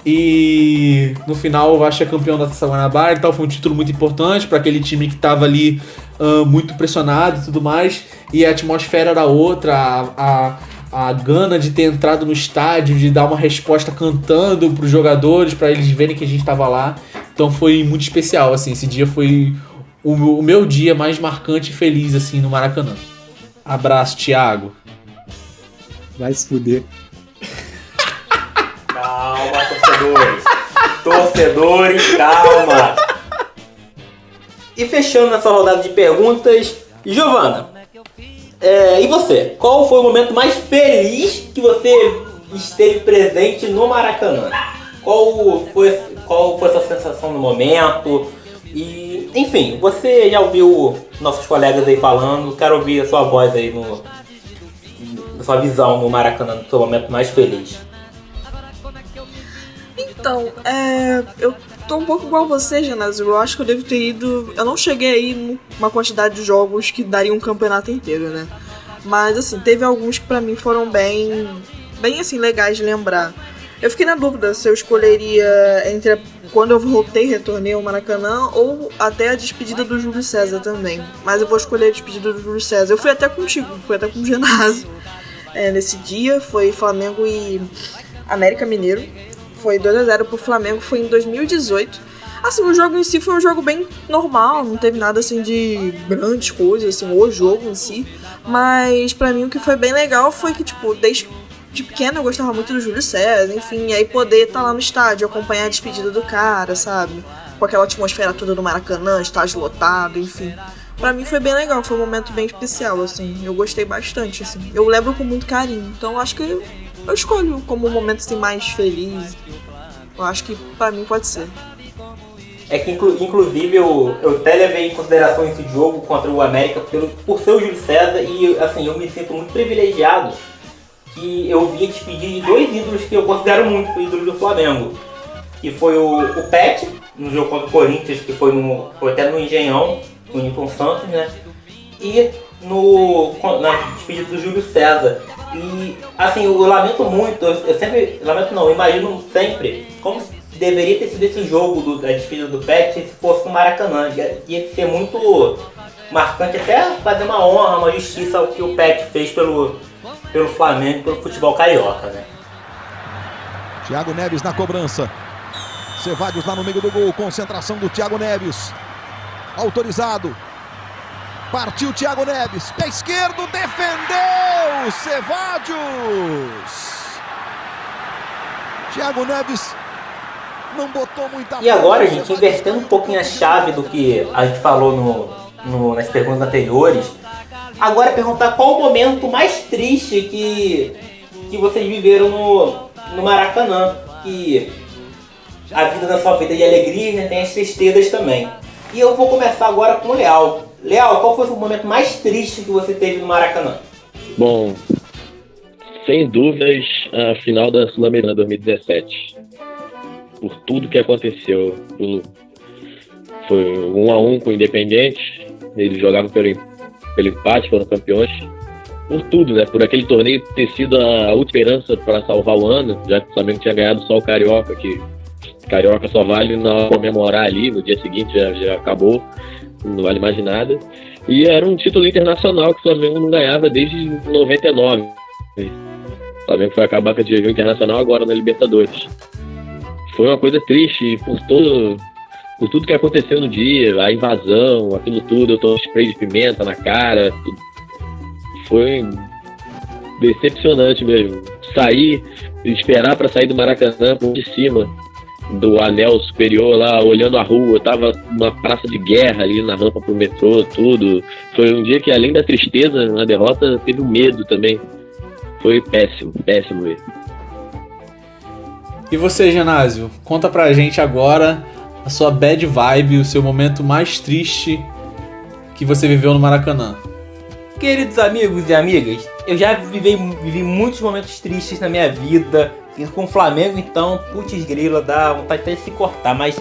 E no final o Vasco é campeão da Taça Guanabara e tal. Foi um título muito importante para aquele time que estava ali uh, muito pressionado e tudo mais. E a atmosfera era outra, a, a, a gana de ter entrado no estádio, de dar uma resposta cantando para os jogadores, para eles verem que a gente estava lá. Então foi muito especial, assim. Esse dia foi o, o meu dia mais marcante e feliz, assim, no Maracanã. Abraço, Thiago. Vai se fuder. Torcedores. torcedores, calma. E fechando essa rodada de perguntas, Giovana, é, e você? Qual foi o momento mais feliz que você esteve presente no Maracanã? Qual foi, qual foi a sua sensação no momento? E, enfim, você já ouviu nossos colegas aí falando, quero ouvir a sua voz aí no, sua visão no Maracanã, no seu momento mais feliz. Então, é, eu tô um pouco igual você, Genésio. Eu acho que eu devo ter ido. Eu não cheguei aí numa quantidade de jogos que daria um campeonato inteiro, né? Mas, assim, teve alguns que para mim foram bem. bem, assim, legais de lembrar. Eu fiquei na dúvida se eu escolheria entre quando eu voltei, retornei ao Maracanã, ou até a despedida do Júlio César também. Mas eu vou escolher a despedida do Júlio César. Eu fui até contigo, fui até com o Genásio. É, nesse dia foi Flamengo e América Mineiro foi 2 a 0 pro Flamengo, foi em 2018. Assim, o jogo em si foi um jogo bem normal, não teve nada assim de grandes coisas, assim, o jogo em si. Mas para mim o que foi bem legal foi que, tipo, desde de pequeno eu gostava muito do Júlio César, enfim, aí poder estar tá lá no estádio, acompanhar a despedida do cara, sabe? Com aquela atmosfera toda do Maracanã, estádio lotado, enfim. Para mim foi bem legal, foi um momento bem especial, assim. Eu gostei bastante, assim. Eu lembro com muito carinho. Então acho que eu escolho como um momento assim, mais feliz. Eu acho que para mim pode ser. é que inclu, inclusive eu, eu até levei em consideração esse jogo contra o América pelo, por ser o Júlio César e assim, eu me sinto muito privilegiado que eu vi despedir de dois ídolos que eu considero muito ídolos do Flamengo. Que foi o, o Pet, no jogo contra o Corinthians, que foi, no, foi até no Engenhão, no Newton Santos, né? E no, na despedida do Júlio César. E assim, eu lamento muito, eu sempre, lamento não, imagino sempre como deveria ter sido esse jogo do, da despedida do Pet se fosse no Maracanã. Ia, ia ser muito marcante, até fazer uma honra, uma justiça ao que o Pet fez pelo, pelo Flamengo, pelo futebol carioca, né? Thiago Neves na cobrança. Cevadios lá no meio do gol, concentração do Thiago Neves. Autorizado. Partiu Thiago Neves, pé esquerdo, defendeu Cevadios. Thiago Neves não botou muita E agora, gente, invertendo um pouquinho a chave do que a gente falou no, no, nas perguntas anteriores, agora perguntar qual o momento mais triste que, que vocês viveram no, no Maracanã. Que a vida na sua vida de alegria né, tem as tristezas também. E eu vou começar agora com o Leal. Leal, qual foi o momento mais triste que você teve no Maracanã? Bom, sem dúvidas, a final da Sul-Americana 2017. Por tudo que aconteceu. Foi um a um com o Independente. Eles jogavam pelo, pelo empate, foram campeões. Por tudo, né? Por aquele torneio ter sido a última esperança para salvar o ano, já que o Flamengo tinha ganhado só o Carioca, que Carioca só vale na comemorar ali, no dia seguinte já, já acabou, não vale mais nada. E era um título internacional que o Flamengo não ganhava desde 99. O Flamengo foi acabar com a divisão internacional agora na Libertadores. Foi uma coisa triste por todo por tudo que aconteceu no dia, a invasão, aquilo tudo, eu tô spray de pimenta na cara, tudo. foi decepcionante mesmo. Sair, esperar para sair do Maracanã por de cima do anel superior lá, olhando a rua, tava uma praça de guerra ali na rampa pro metrô, tudo. Foi um dia que além da tristeza na derrota, teve um medo também. Foi péssimo, péssimo mesmo. E você, Genásio, conta pra gente agora a sua bad vibe, o seu momento mais triste que você viveu no Maracanã. Queridos amigos e amigas, eu já vivi, vivi muitos momentos tristes na minha vida. Com o Flamengo, então, putz grila, dá vontade até de se cortar. Mas,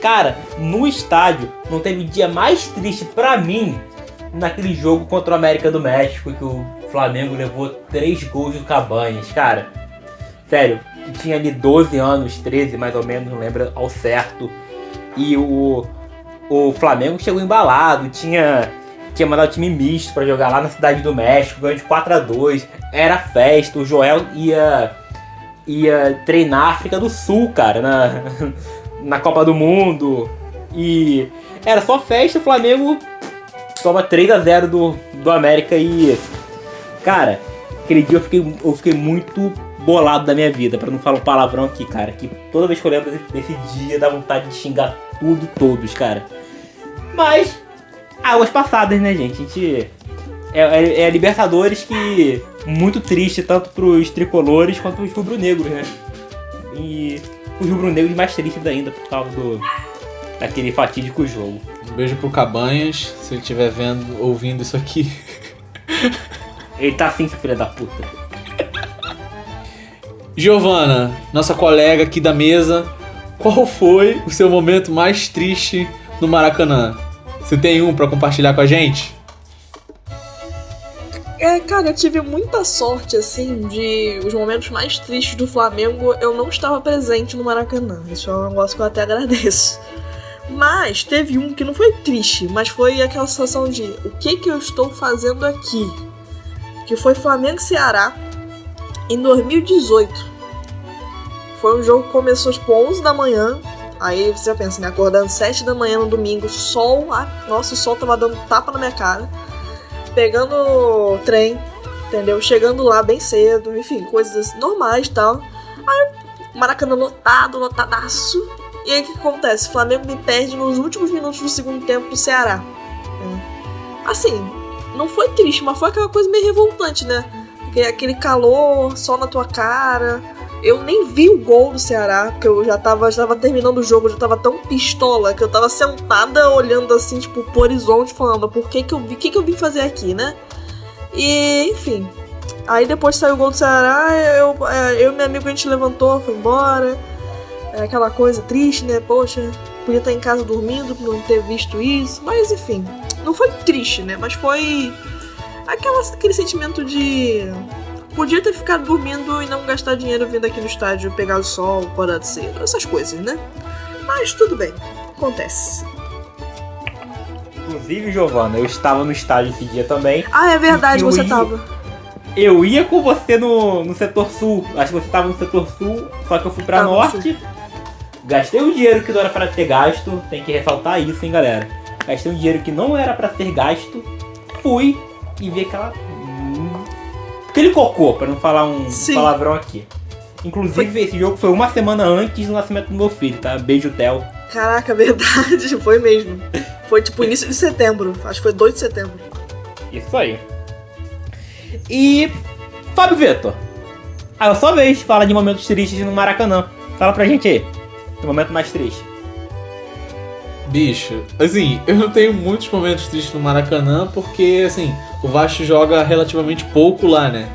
cara, no estádio não teve dia mais triste pra mim naquele jogo contra o América do México, que o Flamengo levou três gols do Cabanhas. Cara, sério, tinha ali 12 anos, 13 mais ou menos, não lembro ao certo. E o, o Flamengo chegou embalado, tinha, tinha mandado time misto para jogar lá na Cidade do México, ganhou de 4 a 2 era festa, o Joel ia, ia treinar a África do Sul, cara, na, na Copa do Mundo. E era só festa, o Flamengo toma 3 a 0 do, do América e. Cara, aquele dia eu fiquei, eu fiquei muito bolado da minha vida, para não falar um palavrão aqui, cara. Que toda vez que eu lembro desse dia dá vontade de xingar tudo, todos, cara. Mas, águas passadas, né, gente? A gente. É, é, é Libertadores que. Muito triste, tanto pros tricolores quanto pros rubro-negros, né? E os rubro-negros mais tristes ainda por causa do. daquele fatídico jogo. Um beijo pro Cabanhas, se ele estiver vendo, ouvindo isso aqui. Ele tá assim, seu filho da puta. Giovana, nossa colega aqui da mesa, qual foi o seu momento mais triste no Maracanã? Você tem um para compartilhar com a gente? É, cara, eu tive muita sorte, assim, de os momentos mais tristes do Flamengo eu não estava presente no Maracanã. Isso é um negócio que eu até agradeço. Mas teve um que não foi triste, mas foi aquela sensação de o que que eu estou fazendo aqui? Que foi Flamengo Ceará em 2018. Foi um jogo que começou tipo 11 da manhã. Aí você pensa, né? Acordando 7 da manhã no domingo, sol, ah, nossa, o sol tava dando tapa na minha cara. Pegando trem, entendeu? Chegando lá bem cedo, enfim, coisas normais e tal. Aí, Maracanã lotado, lotadaço. E aí o que acontece? O Flamengo me perde nos últimos minutos do segundo tempo pro Ceará. É. Assim, não foi triste, mas foi aquela coisa meio revoltante, né? Porque aquele calor só na tua cara. Eu nem vi o gol do Ceará, porque eu já tava, já tava terminando o jogo, eu já tava tão pistola que eu tava sentada olhando assim, tipo, pro horizonte, falando por que que eu vi, que que eu vim fazer aqui, né? E, enfim. Aí depois saiu o gol do Ceará, eu, é, eu e meu amigo a gente levantou, foi embora. É aquela coisa triste, né? Poxa, podia estar em casa dormindo por não ter visto isso. Mas enfim, não foi triste, né? Mas foi aquela, aquele sentimento de. Podia ter ficado dormindo e não gastar dinheiro vindo aqui no estádio pegar o sol, acordar cedo, essas coisas, né? Mas tudo bem, acontece. Inclusive, Giovana, eu estava no estádio esse dia também. Ah, é verdade, você ia- tava. Eu ia com você no, no setor sul. Acho que você estava no setor sul, só que eu fui pra Tava norte. Gastei o dinheiro que não era pra ter gasto. Tem que ressaltar isso, hein, galera. Gastei um dinheiro que não era pra ter gasto. Fui e vi aquela. Aquele cocô, pra não falar um Sim. palavrão aqui. Inclusive, esse jogo foi uma semana antes do nascimento do meu filho, tá? Beijo, Theo. Caraca, verdade, foi mesmo. Foi tipo início de setembro, acho que foi 2 de setembro. Isso aí. E. Fábio Vitor. A sua vez fala de momentos tristes no Maracanã. Fala pra gente aí. O momento mais triste. Bicho, assim, eu não tenho muitos momentos tristes no Maracanã porque, assim, o Vasco joga relativamente pouco lá, né?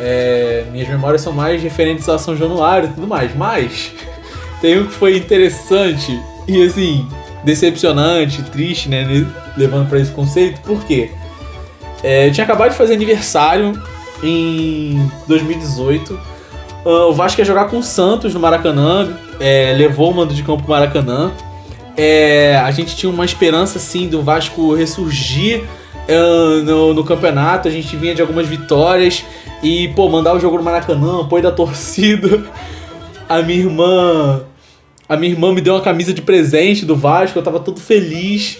É, minhas memórias são mais referentes a São Januário e tudo mais, mas tem um que foi interessante e, assim, decepcionante, triste, né? Levando pra esse conceito, por quê? É, eu tinha acabado de fazer aniversário em 2018. Ah, o Vasco ia jogar com o Santos no Maracanã, é, levou o mando de campo pro Maracanã. É, a gente tinha uma esperança assim do Vasco ressurgir ah, no, no campeonato. A gente vinha de algumas vitórias e, pô, mandar o jogo no Maracanã, apoio da torcida. A minha irmã. A minha irmã me deu uma camisa de presente do Vasco, eu tava todo feliz.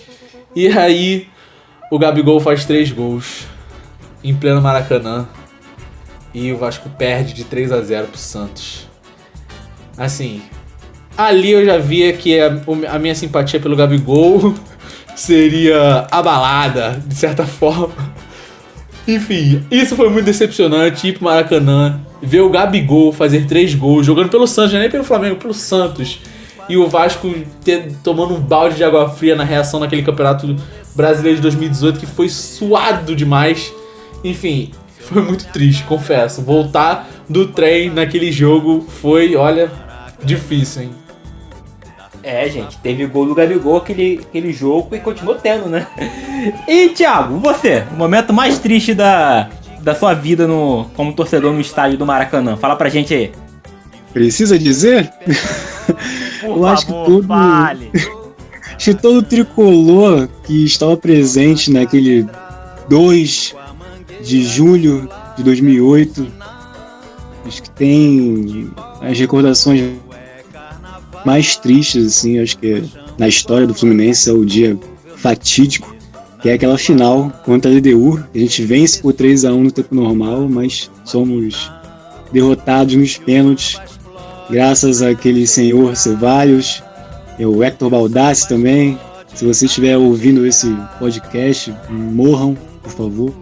E aí, o Gabigol faz três gols em pleno Maracanã. E o Vasco perde de 3 a 0 pro Santos. Assim, ali eu já via que a, o- a minha simpatia pelo Gabigol seria abalada, de certa forma. Enfim, isso foi muito decepcionante ir pro Maracanã, ver o Gabigol fazer três gols, jogando pelo Santos, não é nem pelo Flamengo, pelo Santos. E o Vasco ter- tomando um balde de água fria na reação naquele campeonato brasileiro de 2018 que foi suado demais. Enfim, foi muito triste, confesso. Voltar do trem naquele jogo foi, olha, difícil, hein? É, gente, teve gol do Gabigol aquele, aquele jogo e continuou tendo, né? E, Thiago, você, o momento mais triste da, da sua vida no, como torcedor no estádio do Maracanã. Fala pra gente aí. Precisa dizer? Por Eu acho que todo- fale. Acho que todo tricolor que estava presente naquele 2 de julho de 2008, acho que tem as recordações mais tristes, assim, acho que na história do Fluminense é o dia fatídico, que é aquela final contra a LDU. A gente vence por 3 a 1 no tempo normal, mas somos derrotados nos pênaltis, graças àquele senhor Cevalhos, e o Hector Baldassi também. Se você estiver ouvindo esse podcast, morram, por favor.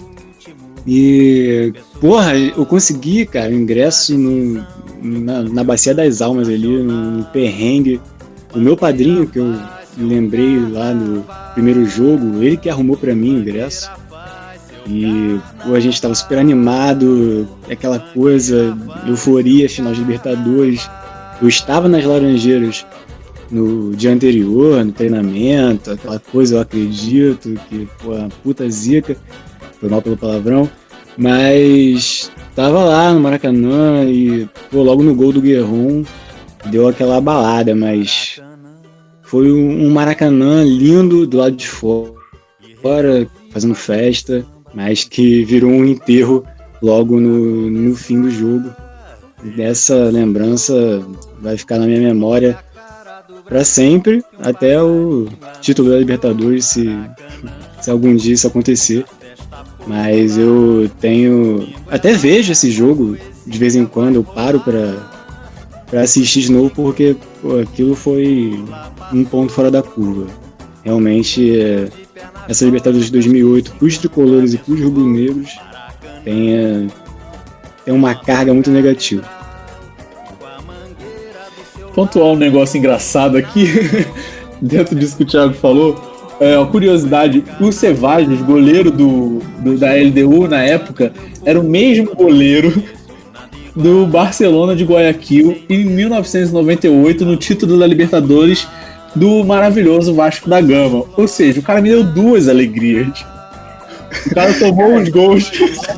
E, porra, eu consegui, cara, ingresso no, na, na Bacia das Almas ali, no perrengue. O meu padrinho, que eu lembrei lá no primeiro jogo, ele que arrumou pra mim o ingresso. E pô, a gente tava super animado, aquela coisa, euforia, final de Libertadores. Eu estava nas Laranjeiras no dia anterior, no treinamento, aquela coisa, eu acredito, que, pô, uma puta zica, foi mal pelo palavrão, mas tava lá no Maracanã e, pô, logo no gol do Guerron, deu aquela balada, mas foi um Maracanã lindo do lado de fora, fazendo festa, mas que virou um enterro logo no, no fim do jogo. Dessa lembrança vai ficar na minha memória para sempre, até o título da Libertadores, se, se algum dia isso acontecer. Mas eu tenho. Até vejo esse jogo de vez em quando, eu paro para assistir de novo, porque pô, aquilo foi um ponto fora da curva. Realmente, é, essa Libertadores de 2008, para os tricolores e para os rubro-negros, tem, é, tem uma carga muito negativa. pontuar um negócio engraçado aqui, dentro disso que o Thiago falou. É, curiosidade, o Cevages, goleiro do, do, da LDU na época, era o mesmo goleiro do Barcelona de Guayaquil em 1998 no título da Libertadores do maravilhoso Vasco da Gama. Ou seja, o cara me deu duas alegrias. O cara tomou os gols.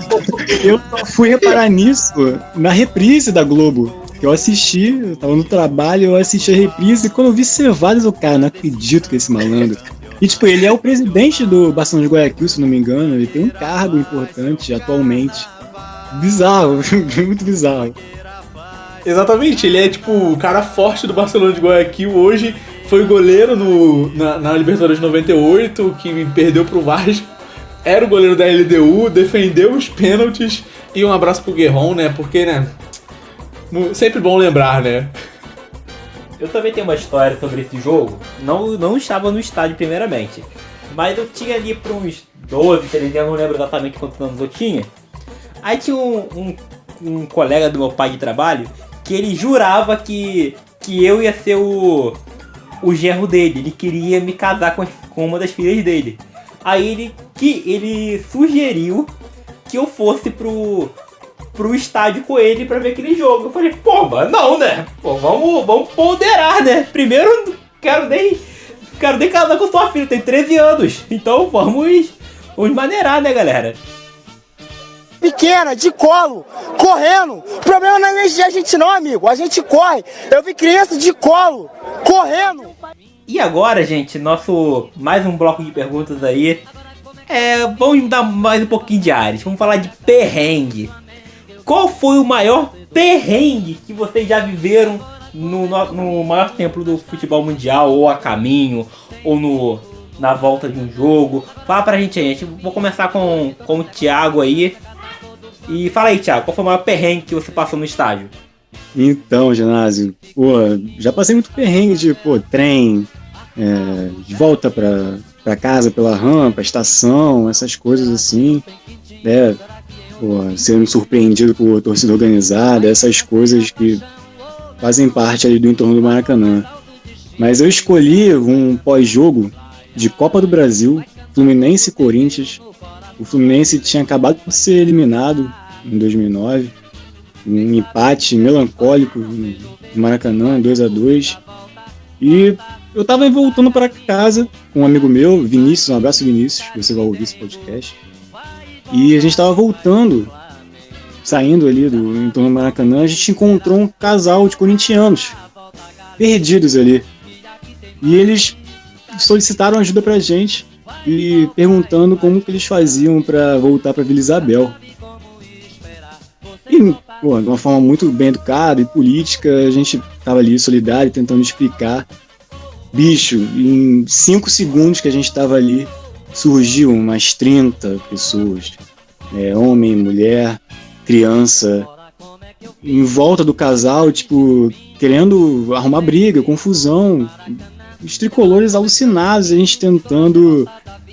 Eu fui reparar nisso na reprise da Globo. Eu assisti, eu tava no trabalho, eu assisti a reprise e quando eu vi Cevadas, o cara, não acredito que esse malandro. E tipo, ele é o presidente do Barcelona de Guayaquil, se não me engano, ele tem um cargo importante atualmente. Bizarro, muito bizarro. Exatamente, ele é tipo o cara forte do Barcelona de Guayaquil hoje, foi goleiro no, na, na Libertadores 98, que perdeu pro Vasco, era o goleiro da LDU, defendeu os pênaltis e um abraço pro Guerron, né? Porque, né, Sempre bom lembrar, né? Eu também tenho uma história sobre esse jogo. Não, não estava no estádio, primeiramente. Mas eu tinha ali para uns 12, 13 anos, não lembro exatamente quantos anos eu tinha. Aí tinha um, um, um, colega do meu pai de trabalho que ele jurava que, que eu ia ser o, o gerro dele. Ele queria me casar com, com uma das filhas dele. Aí ele, que, ele sugeriu que eu fosse pro, pro estádio com ele para ver aquele jogo. Eu falei, pô, mas não, né? Pô, vamos, vamos ponderar, né? Primeiro, quero nem, quero nem casar com sua filha, tem 13 anos. Então vamos, vamos maneirar, né, galera? pequena, de colo, correndo. O problema não é a gente não, amigo. A gente corre. Eu vi criança de colo, correndo. E agora, gente, nosso mais um bloco de perguntas aí. É, vamos dar mais um pouquinho de ares. Vamos falar de perrengue. Qual foi o maior perrengue que vocês já viveram no, no, no maior templo do futebol mundial, ou a caminho, ou no, na volta de um jogo? Fala pra gente aí, gente. Vou começar com, com o Thiago aí. E fala aí, Thiago, qual foi o maior perrengue que você passou no estádio? Então, Genásio, pô, já passei muito perrengue de, pô, trem, é, de volta pra, pra casa pela rampa, estação, essas coisas assim, né? Pô, sendo surpreendido por torcida organizada, essas coisas que fazem parte ali do entorno do Maracanã. Mas eu escolhi um pós-jogo de Copa do Brasil, Fluminense e Corinthians. O Fluminense tinha acabado de ser eliminado em 2009, um empate melancólico no Maracanã, 2 a 2 E eu tava voltando para casa com um amigo meu, Vinícius, um abraço Vinícius, você vai ouvir esse podcast. E a gente estava voltando, saindo ali do entorno do Maracanã, a gente encontrou um casal de corintianos perdidos ali. E eles solicitaram ajuda pra gente e perguntando como que eles faziam para voltar para Vila Isabel. E, pô, de uma forma muito bem educada e política, a gente tava ali solidário, tentando explicar. Bicho, em cinco segundos que a gente tava ali, surgiu umas 30 pessoas, é, homem, mulher, criança, em volta do casal, tipo, querendo arrumar briga, confusão, os tricolores alucinados, a gente tentando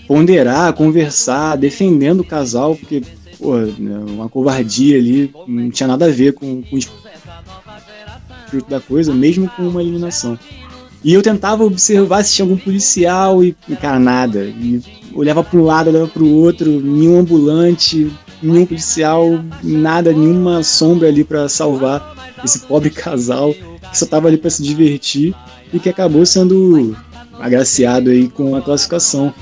ponderar, conversar, defendendo o casal, porque, pô, né, uma covardia ali, não tinha nada a ver com, com o espírito da coisa, mesmo com uma eliminação. E eu tentava observar se tinha algum policial e, cara, nada. E olhava para um lado, olhava para o outro, nenhum ambulante, nenhum policial, nada, nenhuma sombra ali para salvar esse pobre casal que só tava ali para se divertir e que acabou sendo agraciado aí com a classificação.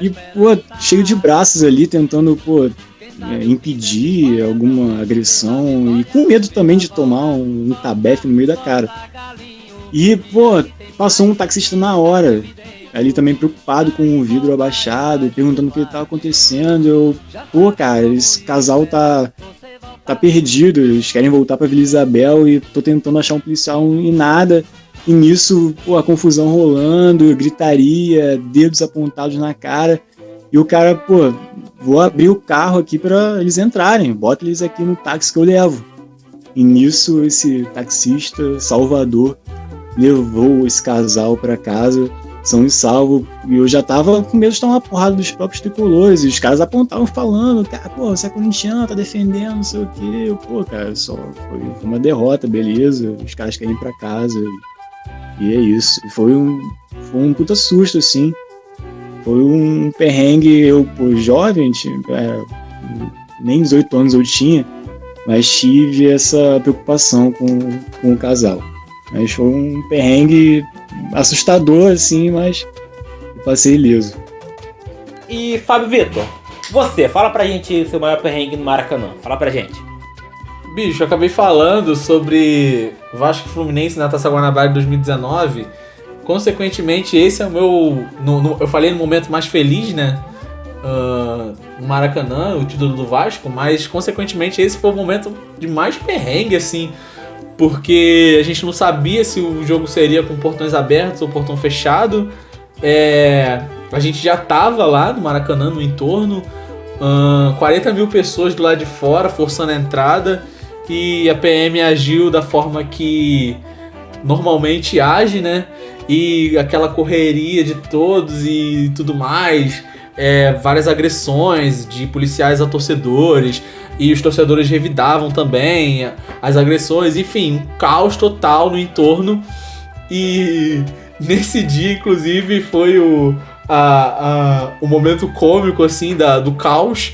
E, pô, cheio de braços ali, tentando, pô, é, impedir alguma agressão e com medo também de tomar um, um tabefe no meio da cara. E, pô, passou um taxista na hora, ali também preocupado com o vidro abaixado, perguntando o que estava acontecendo. Eu, pô, cara, esse casal tá, tá perdido, eles querem voltar pra Vila Isabel e tô tentando achar um policial e nada. E nisso, pô, a confusão rolando, gritaria, dedos apontados na cara. E o cara, pô, vou abrir o carro aqui para eles entrarem, bota eles aqui no táxi que eu levo. E nisso, esse taxista, Salvador, levou esse casal para casa são salvo. E eu já tava com medo de tomar uma porrada dos próprios tricolores. E os caras apontavam falando, cara, pô, você é corintiano, tá defendendo, não sei o quê. Eu, pô, cara, só foi uma derrota, beleza. Os caras querem ir pra casa. E, e é isso. E foi um, foi um puta susto, assim. Foi um perrengue, eu, pô, jovem, é, nem 18 anos eu tinha, mas tive essa preocupação com, com o casal. Mas foi um perrengue assustador, assim, mas passei liso. E Fábio Vitor, você, fala pra gente o seu maior perrengue no Maracanã. Fala pra gente. Bicho, eu acabei falando sobre Vasco Fluminense na Taça Guanabara de 2019. Consequentemente, esse é o meu. No, no, eu falei no momento mais feliz, né? Uh, no Maracanã, o título do Vasco, mas consequentemente esse foi o momento de mais perrengue, assim porque a gente não sabia se o jogo seria com portões abertos ou portão fechado. É, a gente já tava lá no Maracanã, no entorno, uh, 40 mil pessoas do lado de fora forçando a entrada e a PM agiu da forma que normalmente age, né? E aquela correria de todos e tudo mais, é, várias agressões de policiais a torcedores e os torcedores revidavam também as agressões, enfim, um caos total no entorno. E nesse dia, inclusive, foi o, a, a, o momento cômico assim da, do caos.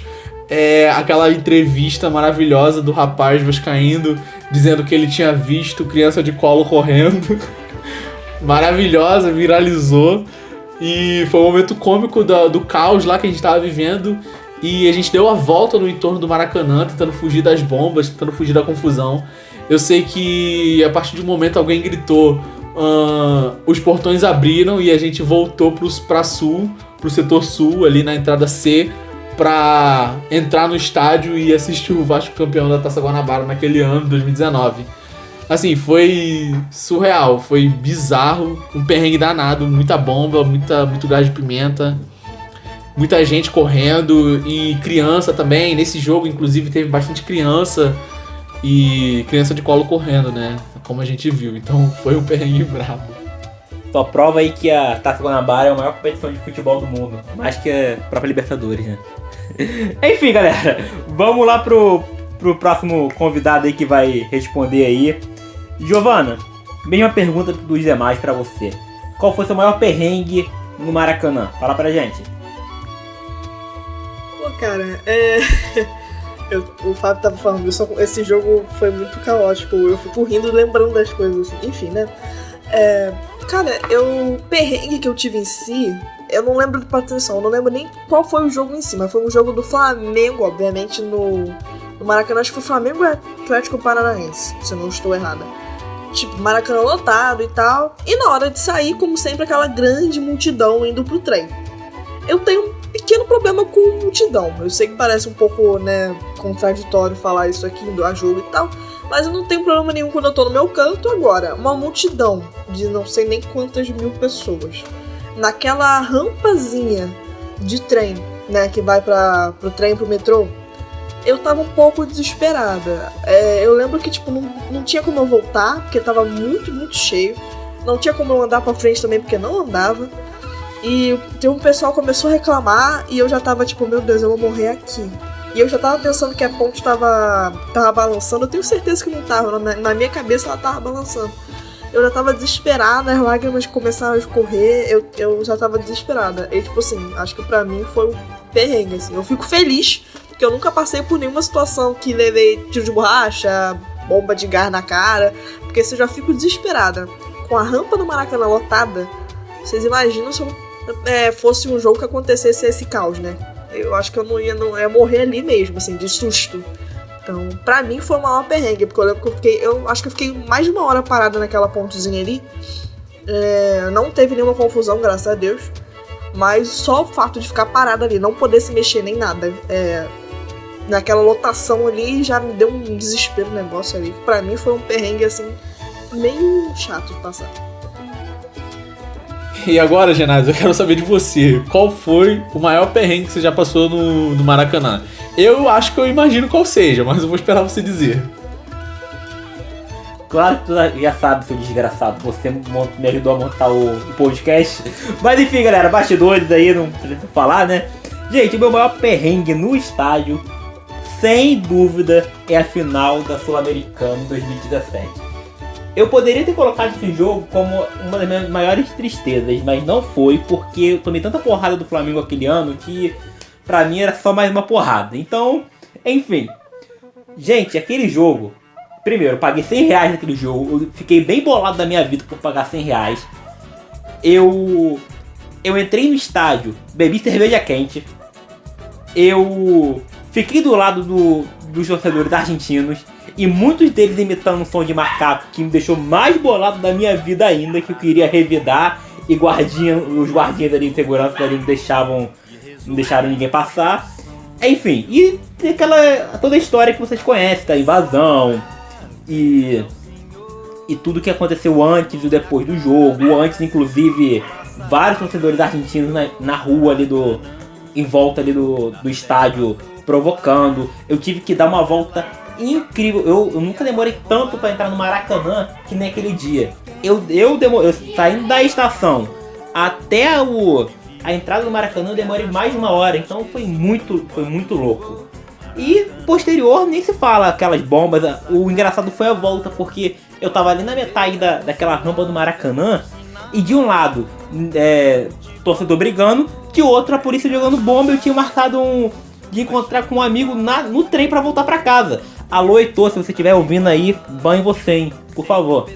É aquela entrevista maravilhosa do rapaz vascaíno dizendo que ele tinha visto criança de colo correndo. Maravilhosa, viralizou. E foi um momento cômico do, do caos lá que a gente estava vivendo. E a gente deu a volta no entorno do Maracanã, tentando fugir das bombas, tentando fugir da confusão. Eu sei que a partir de um momento alguém gritou: uh, os portões abriram e a gente voltou pros, pra sul, pro setor sul, ali na entrada C, pra entrar no estádio e assistir o Vasco campeão da Taça Guanabara naquele ano, 2019. Assim, foi surreal, foi bizarro, um perrengue danado, muita bomba, muita, muito gás de pimenta muita gente correndo e criança também. Nesse jogo, inclusive, teve bastante criança e criança de colo correndo, né? Como a gente viu. Então foi um perrengue brabo. Só prova aí que a Taça Guanabara é a maior competição de futebol do mundo. Mais que a própria Libertadores, né? Enfim, galera. Vamos lá pro, pro próximo convidado aí que vai responder aí. Giovana, mesma pergunta dos demais para você. Qual foi seu maior perrengue no Maracanã? Fala pra gente cara, é. Eu, o Fábio tava falando, esse jogo foi muito caótico. Eu fico rindo lembrando das coisas. Enfim, né? É, cara, eu. perrengue que eu tive em si, eu não lembro de atenção, eu não lembro nem qual foi o jogo em si, mas foi um jogo do Flamengo, obviamente, no, no Maracanã. Acho que foi Flamengo e Atlético Paranaense, se eu não estou errada. Tipo, Maracanã lotado e tal. E na hora de sair, como sempre, aquela grande multidão indo pro trem. Eu tenho pequeno problema com multidão. Eu sei que parece um pouco, né, contraditório falar isso aqui do jogo e tal, mas eu não tenho problema nenhum quando eu tô no meu canto agora. Uma multidão de não sei nem quantas mil pessoas naquela rampazinha de trem, né, que vai para pro trem pro metrô. Eu tava um pouco desesperada. É, eu lembro que, tipo, não, não tinha como eu voltar, porque tava muito, muito cheio. Não tinha como eu andar pra frente também, porque não andava. E tem um pessoal começou a reclamar e eu já tava tipo, meu Deus, eu vou morrer aqui. E eu já tava pensando que a ponte tava, tava balançando. Eu tenho certeza que não tava. Na, na minha cabeça ela tava balançando. Eu já tava desesperada, as lágrimas começaram a escorrer. Eu, eu já tava desesperada. E tipo assim, acho que pra mim foi um perrengue, assim. Eu fico feliz, porque eu nunca passei por nenhuma situação que levei tiro de borracha, bomba de gás na cara. Porque se eu já fico desesperada com a rampa do Maracanã lotada, vocês imaginam se eu é, fosse um jogo que acontecesse esse caos, né? Eu acho que eu não ia, não ia morrer ali mesmo, assim, de susto. Então, pra mim foi uma maior perrengue, porque eu eu fiquei. Eu acho que eu fiquei mais de uma hora parada naquela pontezinha ali. É, não teve nenhuma confusão, graças a Deus. Mas só o fato de ficar parada ali, não poder se mexer nem nada. É, naquela lotação ali já me deu um desespero negócio ali. Pra mim foi um perrengue assim, meio chato de passar. E agora, Genásio, eu quero saber de você. Qual foi o maior perrengue que você já passou no, no Maracanã? Eu acho que eu imagino qual seja, mas eu vou esperar você dizer. Claro que tu já sabe, seu desgraçado. Você me ajudou a montar o, podcast. Mas enfim, galera, bastidores aí, não precisa falar, né? Gente, o meu maior perrengue no estádio, sem dúvida, é a final da Sul-Americana 2017. Eu poderia ter colocado esse jogo como uma das minhas maiores tristezas, mas não foi, porque eu tomei tanta porrada do Flamengo aquele ano que pra mim era só mais uma porrada. Então, enfim. Gente, aquele jogo Primeiro, eu paguei 100 reais naquele jogo. Eu fiquei bem bolado da minha vida por pagar 100 reais. Eu. Eu entrei no estádio, bebi cerveja quente. Eu fiquei do lado do, dos torcedores argentinos. E muitos deles imitando um som de macaco que me deixou mais bolado da minha vida ainda, que eu queria revidar. E guardinha, os guardinhas ali de segurança ali não deixavam. Não deixaram ninguém passar. Enfim, e aquela. toda a história que vocês conhecem, da invasão, e e tudo que aconteceu antes e depois do jogo, antes inclusive vários torcedores argentinos na, na rua ali do em volta ali do, do estádio provocando. Eu tive que dar uma volta incrível. Eu, eu nunca demorei tanto para entrar no Maracanã que naquele dia. Eu eu, demorei, saindo da estação até o a entrada do Maracanã eu demorei mais de uma hora, então foi muito foi muito louco. E posterior nem se fala aquelas bombas. O engraçado foi a volta, porque eu tava ali na metade da, daquela rampa do Maracanã. E de um lado, é, torcedor brigando, de outro a polícia jogando bomba. Eu tinha marcado um de encontrar com um amigo na, no trem para voltar para casa. Alô, Heitor, se você estiver ouvindo aí, banhe você, hein, por favor.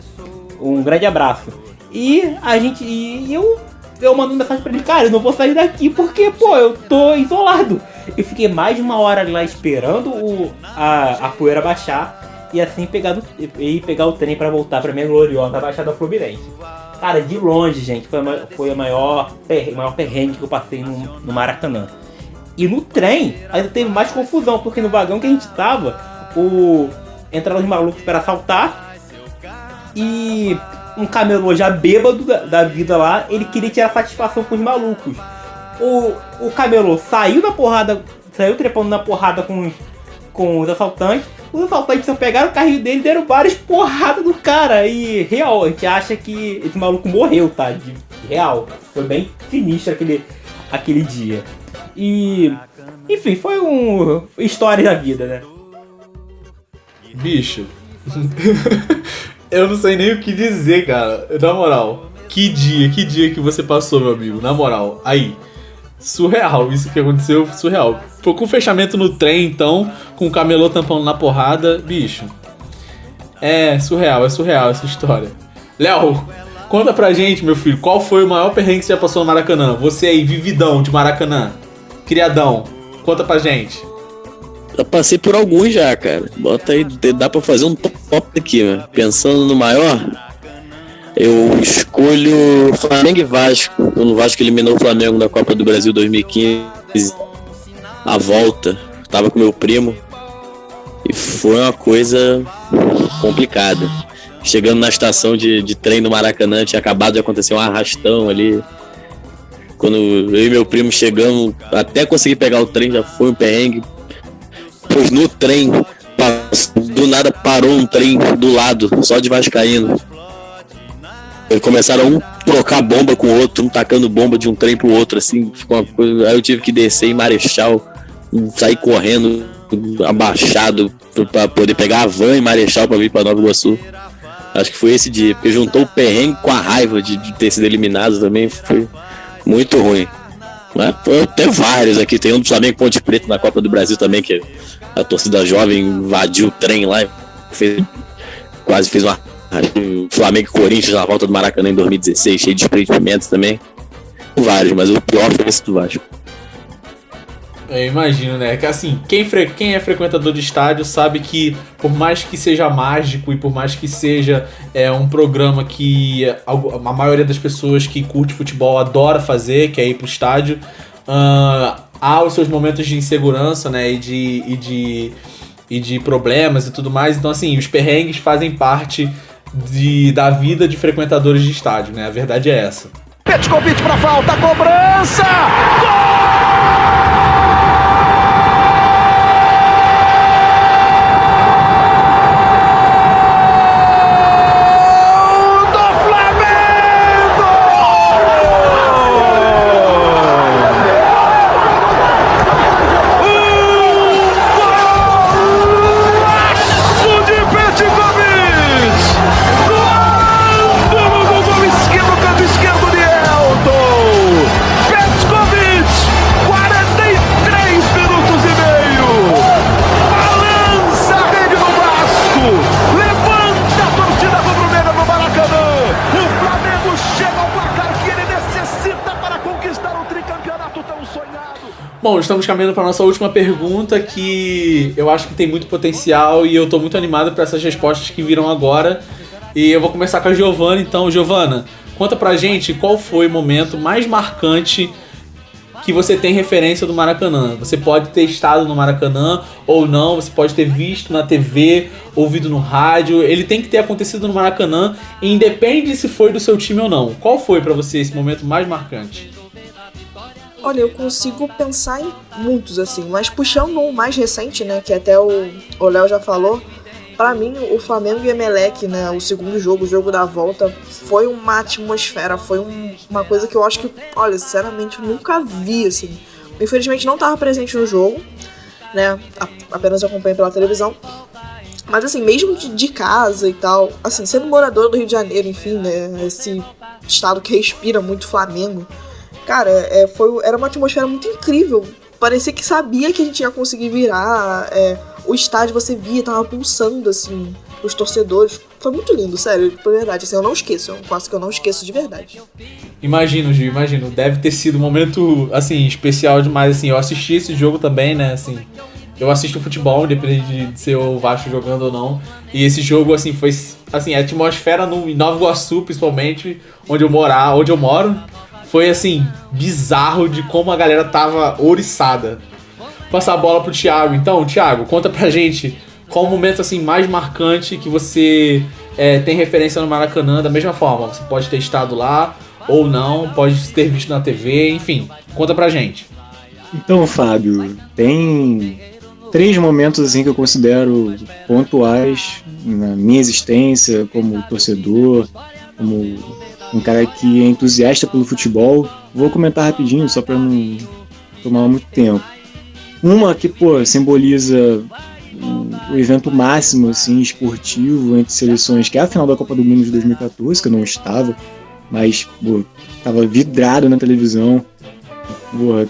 Um grande abraço. E a gente. E eu, eu mando mensagem pra ele, cara, eu não vou sair daqui porque, pô, eu tô isolado. Eu fiquei mais de uma hora lá esperando o, a, a poeira baixar e assim pegar, do, e pegar o trem para voltar para minha gloriosa Baixada Fluminense. Cara, de longe, gente, foi a, foi a maior, per, maior perrengue que eu passei no, no Maracanã. E no trem, ainda teve mais confusão, porque no vagão que a gente tava, o entraram os malucos para assaltar e um camelô já bêbado da, da, vida lá, ele queria tirar satisfação com os malucos o, o Camelô saiu da porrada, saiu trepando na porrada com, com os assaltantes. Os assaltantes só pegaram o carrinho dele e deram várias porradas do cara. E real, a gente acha que esse maluco morreu, tá? De, real. Foi bem sinistro aquele, aquele dia. E. Enfim, foi um. História da vida, né? Bicho. eu não sei nem o que dizer, cara. Na moral. Que dia, que dia que você passou, meu amigo. Na moral. Aí surreal. Isso que aconteceu, surreal. Foi com fechamento no trem, então, com o camelô tampando na porrada, bicho. É surreal, é surreal essa história. Léo, conta pra gente, meu filho, qual foi o maior perrengue que você já passou no Maracanã? Você aí, vividão de Maracanã, criadão, conta pra gente. Eu passei por alguns já, cara. Bota aí, dá pra fazer um top aqui, né? Pensando no maior, eu escolho Flamengo e Vasco. Quando o Vasco eliminou o Flamengo na Copa do Brasil 2015, a volta, tava com meu primo e foi uma coisa complicada. Chegando na estação de, de trem do Maracanã, tinha acabado de acontecer um arrastão ali. Quando eu e meu primo chegamos, até conseguir pegar o trem, já foi um perrengue. Pois no trem, do nada parou um trem do lado, só de Vascaíno eles começaram um trocar bomba com o outro, um tacando bomba de um trem pro outro, assim, ficou uma coisa. Aí eu tive que descer em Marechal, sair correndo, abaixado, para poder pegar a van em Marechal para vir para Nova Iguaçu. Acho que foi esse dia, porque juntou o perrengue com a raiva de, de ter sido eliminado também, foi muito ruim. Mas tem vários aqui, tem um do Flamengo Ponte Preta na Copa do Brasil também, que a torcida jovem invadiu o trem lá, fez, quase fez uma Flamengo e Corinthians na volta do Maracanã em 2016, cheio de desprendimentos também. Vários, mas o pior foi esse do Vasco. Eu imagino, né? Que assim, quem, quem é frequentador de estádio sabe que, por mais que seja mágico e por mais que seja é, um programa que a, maioria das pessoas que curte futebol adora fazer, que é ir pro estádio, uh, há os seus momentos de insegurança, né? E de, e de, e de problemas e tudo mais. Então, assim, os perrengues fazem parte de, da vida de frequentadores de estádio, né? A verdade é essa. Petkovic para falta, cobrança! Gol! Bom, estamos caminhando para nossa última pergunta, que eu acho que tem muito potencial e eu estou muito animado para essas respostas que viram agora. E eu vou começar com a Giovana. Então, Giovana, conta pra gente qual foi o momento mais marcante que você tem referência do Maracanã. Você pode ter estado no Maracanã ou não, você pode ter visto na TV, ouvido no rádio. Ele tem que ter acontecido no Maracanã, independe se foi do seu time ou não. Qual foi para você esse momento mais marcante? Olha, eu consigo pensar em muitos, assim, mas puxando um mais recente, né, que até o Léo já falou, para mim, o Flamengo e Emelec, né, o segundo jogo, o jogo da volta, foi uma atmosfera, foi um, uma coisa que eu acho que, olha, sinceramente, eu nunca vi, assim. Infelizmente não estava presente no jogo, né, apenas acompanhei pela televisão. Mas assim, mesmo de, de, casa e tal, assim, sendo morador do Rio de Janeiro, enfim, né, esse estado que respira muito Flamengo, Cara, é, foi, era uma atmosfera muito incrível. Parecia que sabia que a gente ia conseguir virar. É, o estádio você via, tava pulsando, assim, os torcedores. Foi muito lindo, sério, de verdade. Assim, eu não esqueço, é um passo que eu não esqueço de verdade. Imagino, Gil, imagino. Deve ter sido um momento, assim, especial demais, assim. Eu assisti esse jogo também, né, assim. Eu assisto futebol, independente de ser o Vasco jogando ou não. E esse jogo, assim, foi, assim, a atmosfera no, em Nova Iguaçu, principalmente, onde eu morar, onde eu moro foi assim, bizarro de como a galera tava ouriçada. Passar a bola pro Thiago. Então, Thiago, conta pra gente qual o momento assim mais marcante que você é, tem referência no Maracanã da mesma forma. Você pode ter estado lá ou não, pode ter visto na TV, enfim. Conta pra gente. Então, Fábio, tem três momentos assim que eu considero pontuais na minha existência como torcedor, como um cara que é entusiasta pelo futebol. Vou comentar rapidinho, só para não tomar muito tempo. Uma que, pô, simboliza o evento máximo, assim, esportivo entre seleções, que é a final da Copa do Mundo de 2014, que eu não estava, mas, pô, tava vidrado na televisão. Pô,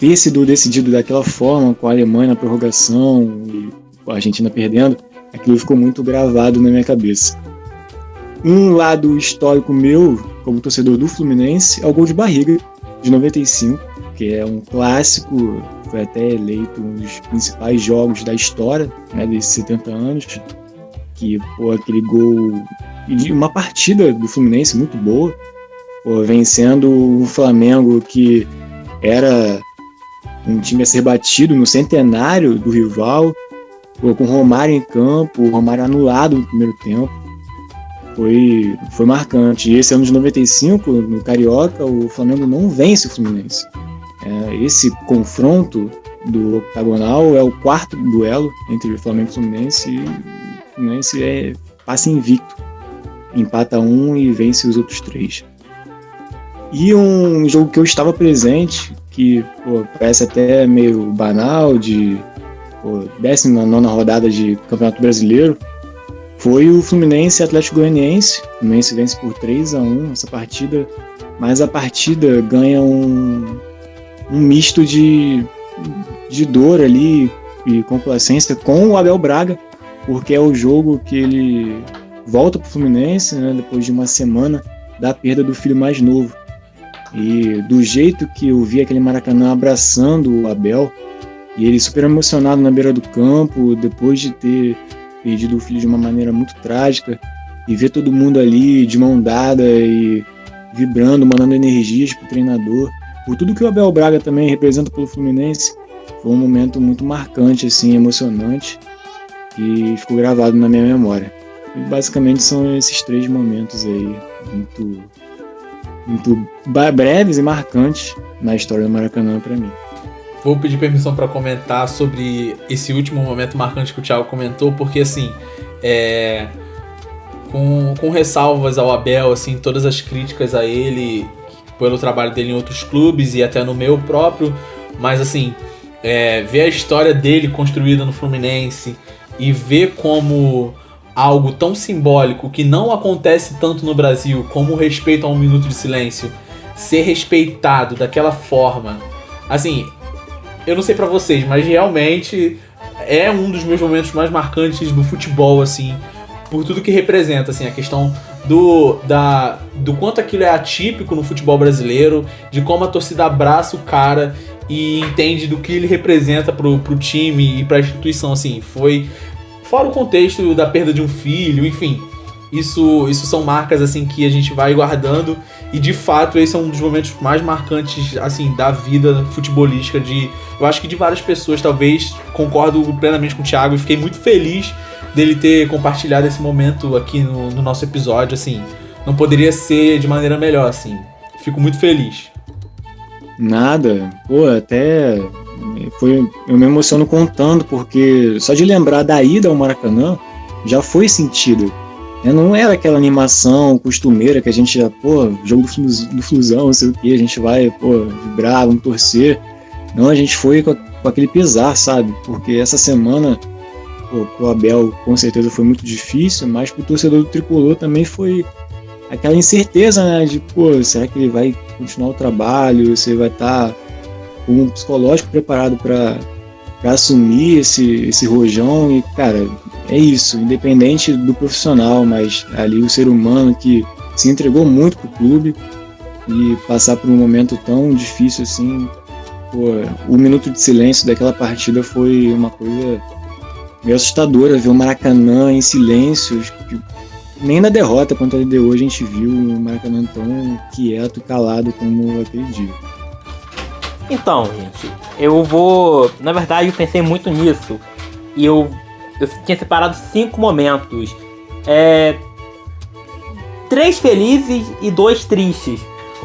ter sido decidido daquela forma, com a Alemanha na prorrogação e a Argentina perdendo, aquilo ficou muito gravado na minha cabeça. Um lado histórico meu, como torcedor do Fluminense, é o gol de barriga de 95, que é um clássico, foi até eleito um dos principais jogos da história né, desses 70 anos. Que, pô, aquele gol. de uma partida do Fluminense muito boa, pô, vencendo o Flamengo, que era um time a ser batido no centenário do rival, pô, com Romário em campo, Romário anulado no primeiro tempo foi, foi marcante. E esse ano de 95, no Carioca, o Flamengo não vence o Fluminense. É, esse confronto do octagonal é o quarto duelo entre o Flamengo e o Fluminense e o Fluminense é, passa invicto. Empata um e vence os outros três. E um jogo que eu estava presente, que pô, parece até meio banal, de pô, 19 rodada de Campeonato Brasileiro, foi o Fluminense Atlético Goianiense. O Fluminense vence por 3 a 1 essa partida, mas a partida ganha um, um misto de, de dor ali e complacência com o Abel Braga, porque é o jogo que ele volta para o Fluminense né, depois de uma semana da perda do filho mais novo. E do jeito que eu vi aquele Maracanã abraçando o Abel, e ele super emocionado na beira do campo, depois de ter perdido o filho de uma maneira muito trágica e ver todo mundo ali de mão dada e vibrando, mandando energias pro treinador, por tudo que o Abel Braga também representa pelo Fluminense, foi um momento muito marcante, assim, emocionante e ficou gravado na minha memória. E basicamente são esses três momentos aí, muito, muito breves e marcantes na história do Maracanã para mim. Vou pedir permissão para comentar sobre esse último momento marcante que o Thiago comentou, porque assim, é, com, com ressalvas ao Abel, assim, todas as críticas a ele pelo trabalho dele em outros clubes e até no meu próprio, mas assim, é, ver a história dele construída no Fluminense e ver como algo tão simbólico que não acontece tanto no Brasil como o respeito a um minuto de silêncio ser respeitado daquela forma. Assim, eu não sei para vocês, mas realmente é um dos meus momentos mais marcantes do futebol, assim, por tudo que representa, assim, a questão do, da, do quanto aquilo é atípico no futebol brasileiro, de como a torcida abraça o cara e entende do que ele representa pro, pro time e pra instituição, assim, foi fora o contexto da perda de um filho, enfim, isso, isso são marcas assim que a gente vai guardando e de fato esse é um dos momentos mais marcantes assim da vida futebolística de eu acho que de várias pessoas talvez concordo plenamente com o Thiago e fiquei muito feliz dele ter compartilhado esse momento aqui no, no nosso episódio assim não poderia ser de maneira melhor assim fico muito feliz. Nada pô até foi eu me emociono contando porque só de lembrar da ida ao Maracanã já foi sentido não era aquela animação costumeira que a gente já, pô, jogo do, do Flusão, não sei o que, a gente vai, pô, vibrar, vamos torcer. Não, a gente foi com, com aquele pesar, sabe? Porque essa semana, pô, pro Abel com certeza foi muito difícil, mas pro torcedor do Tricolor também foi aquela incerteza, né? De, pô, será que ele vai continuar o trabalho? Você vai estar tá com um psicológico preparado para assumir esse, esse rojão? E, cara, é isso, independente do profissional, mas ali o ser humano que se entregou muito pro clube e passar por um momento tão difícil assim, pô, o minuto de silêncio daquela partida foi uma coisa meio assustadora ver o Maracanã em silêncio. Nem na derrota contra a LDU a gente viu o Maracanã tão quieto, calado como aquele dia. Então, gente, eu vou. Na verdade, eu pensei muito nisso. E eu eu tinha separado cinco momentos. É, três felizes e dois tristes.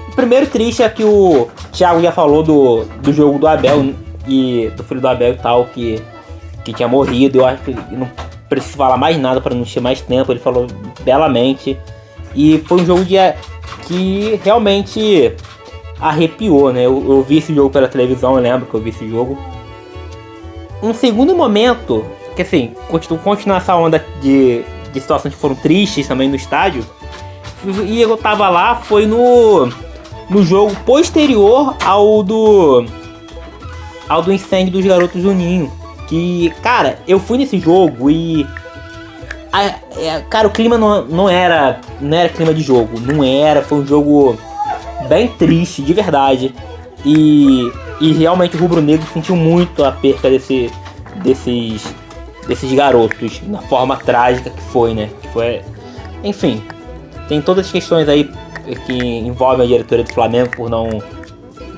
O primeiro triste é que o Thiago já falou do, do jogo do Abel e do filho do Abel e tal, que, que tinha morrido. Eu acho que não preciso falar mais nada para não encher mais tempo. Ele falou belamente. E foi um jogo de, que realmente arrepiou, né? Eu, eu vi esse jogo pela televisão, eu lembro que eu vi esse jogo. Um segundo momento que assim, continuar essa onda de, de situações que foram tristes também no estádio. E eu tava lá, foi no, no jogo posterior ao do. ao do incêndio dos garotos do Ninho. Que, cara, eu fui nesse jogo e. A, é, cara, o clima não, não era. Não era clima de jogo. Não era. Foi um jogo bem triste, de verdade. E, e realmente o Rubro Negro sentiu muito a perca desse, desses desses garotos, na forma trágica que foi, né? Que foi, enfim, tem todas as questões aí que envolvem a diretoria do Flamengo por não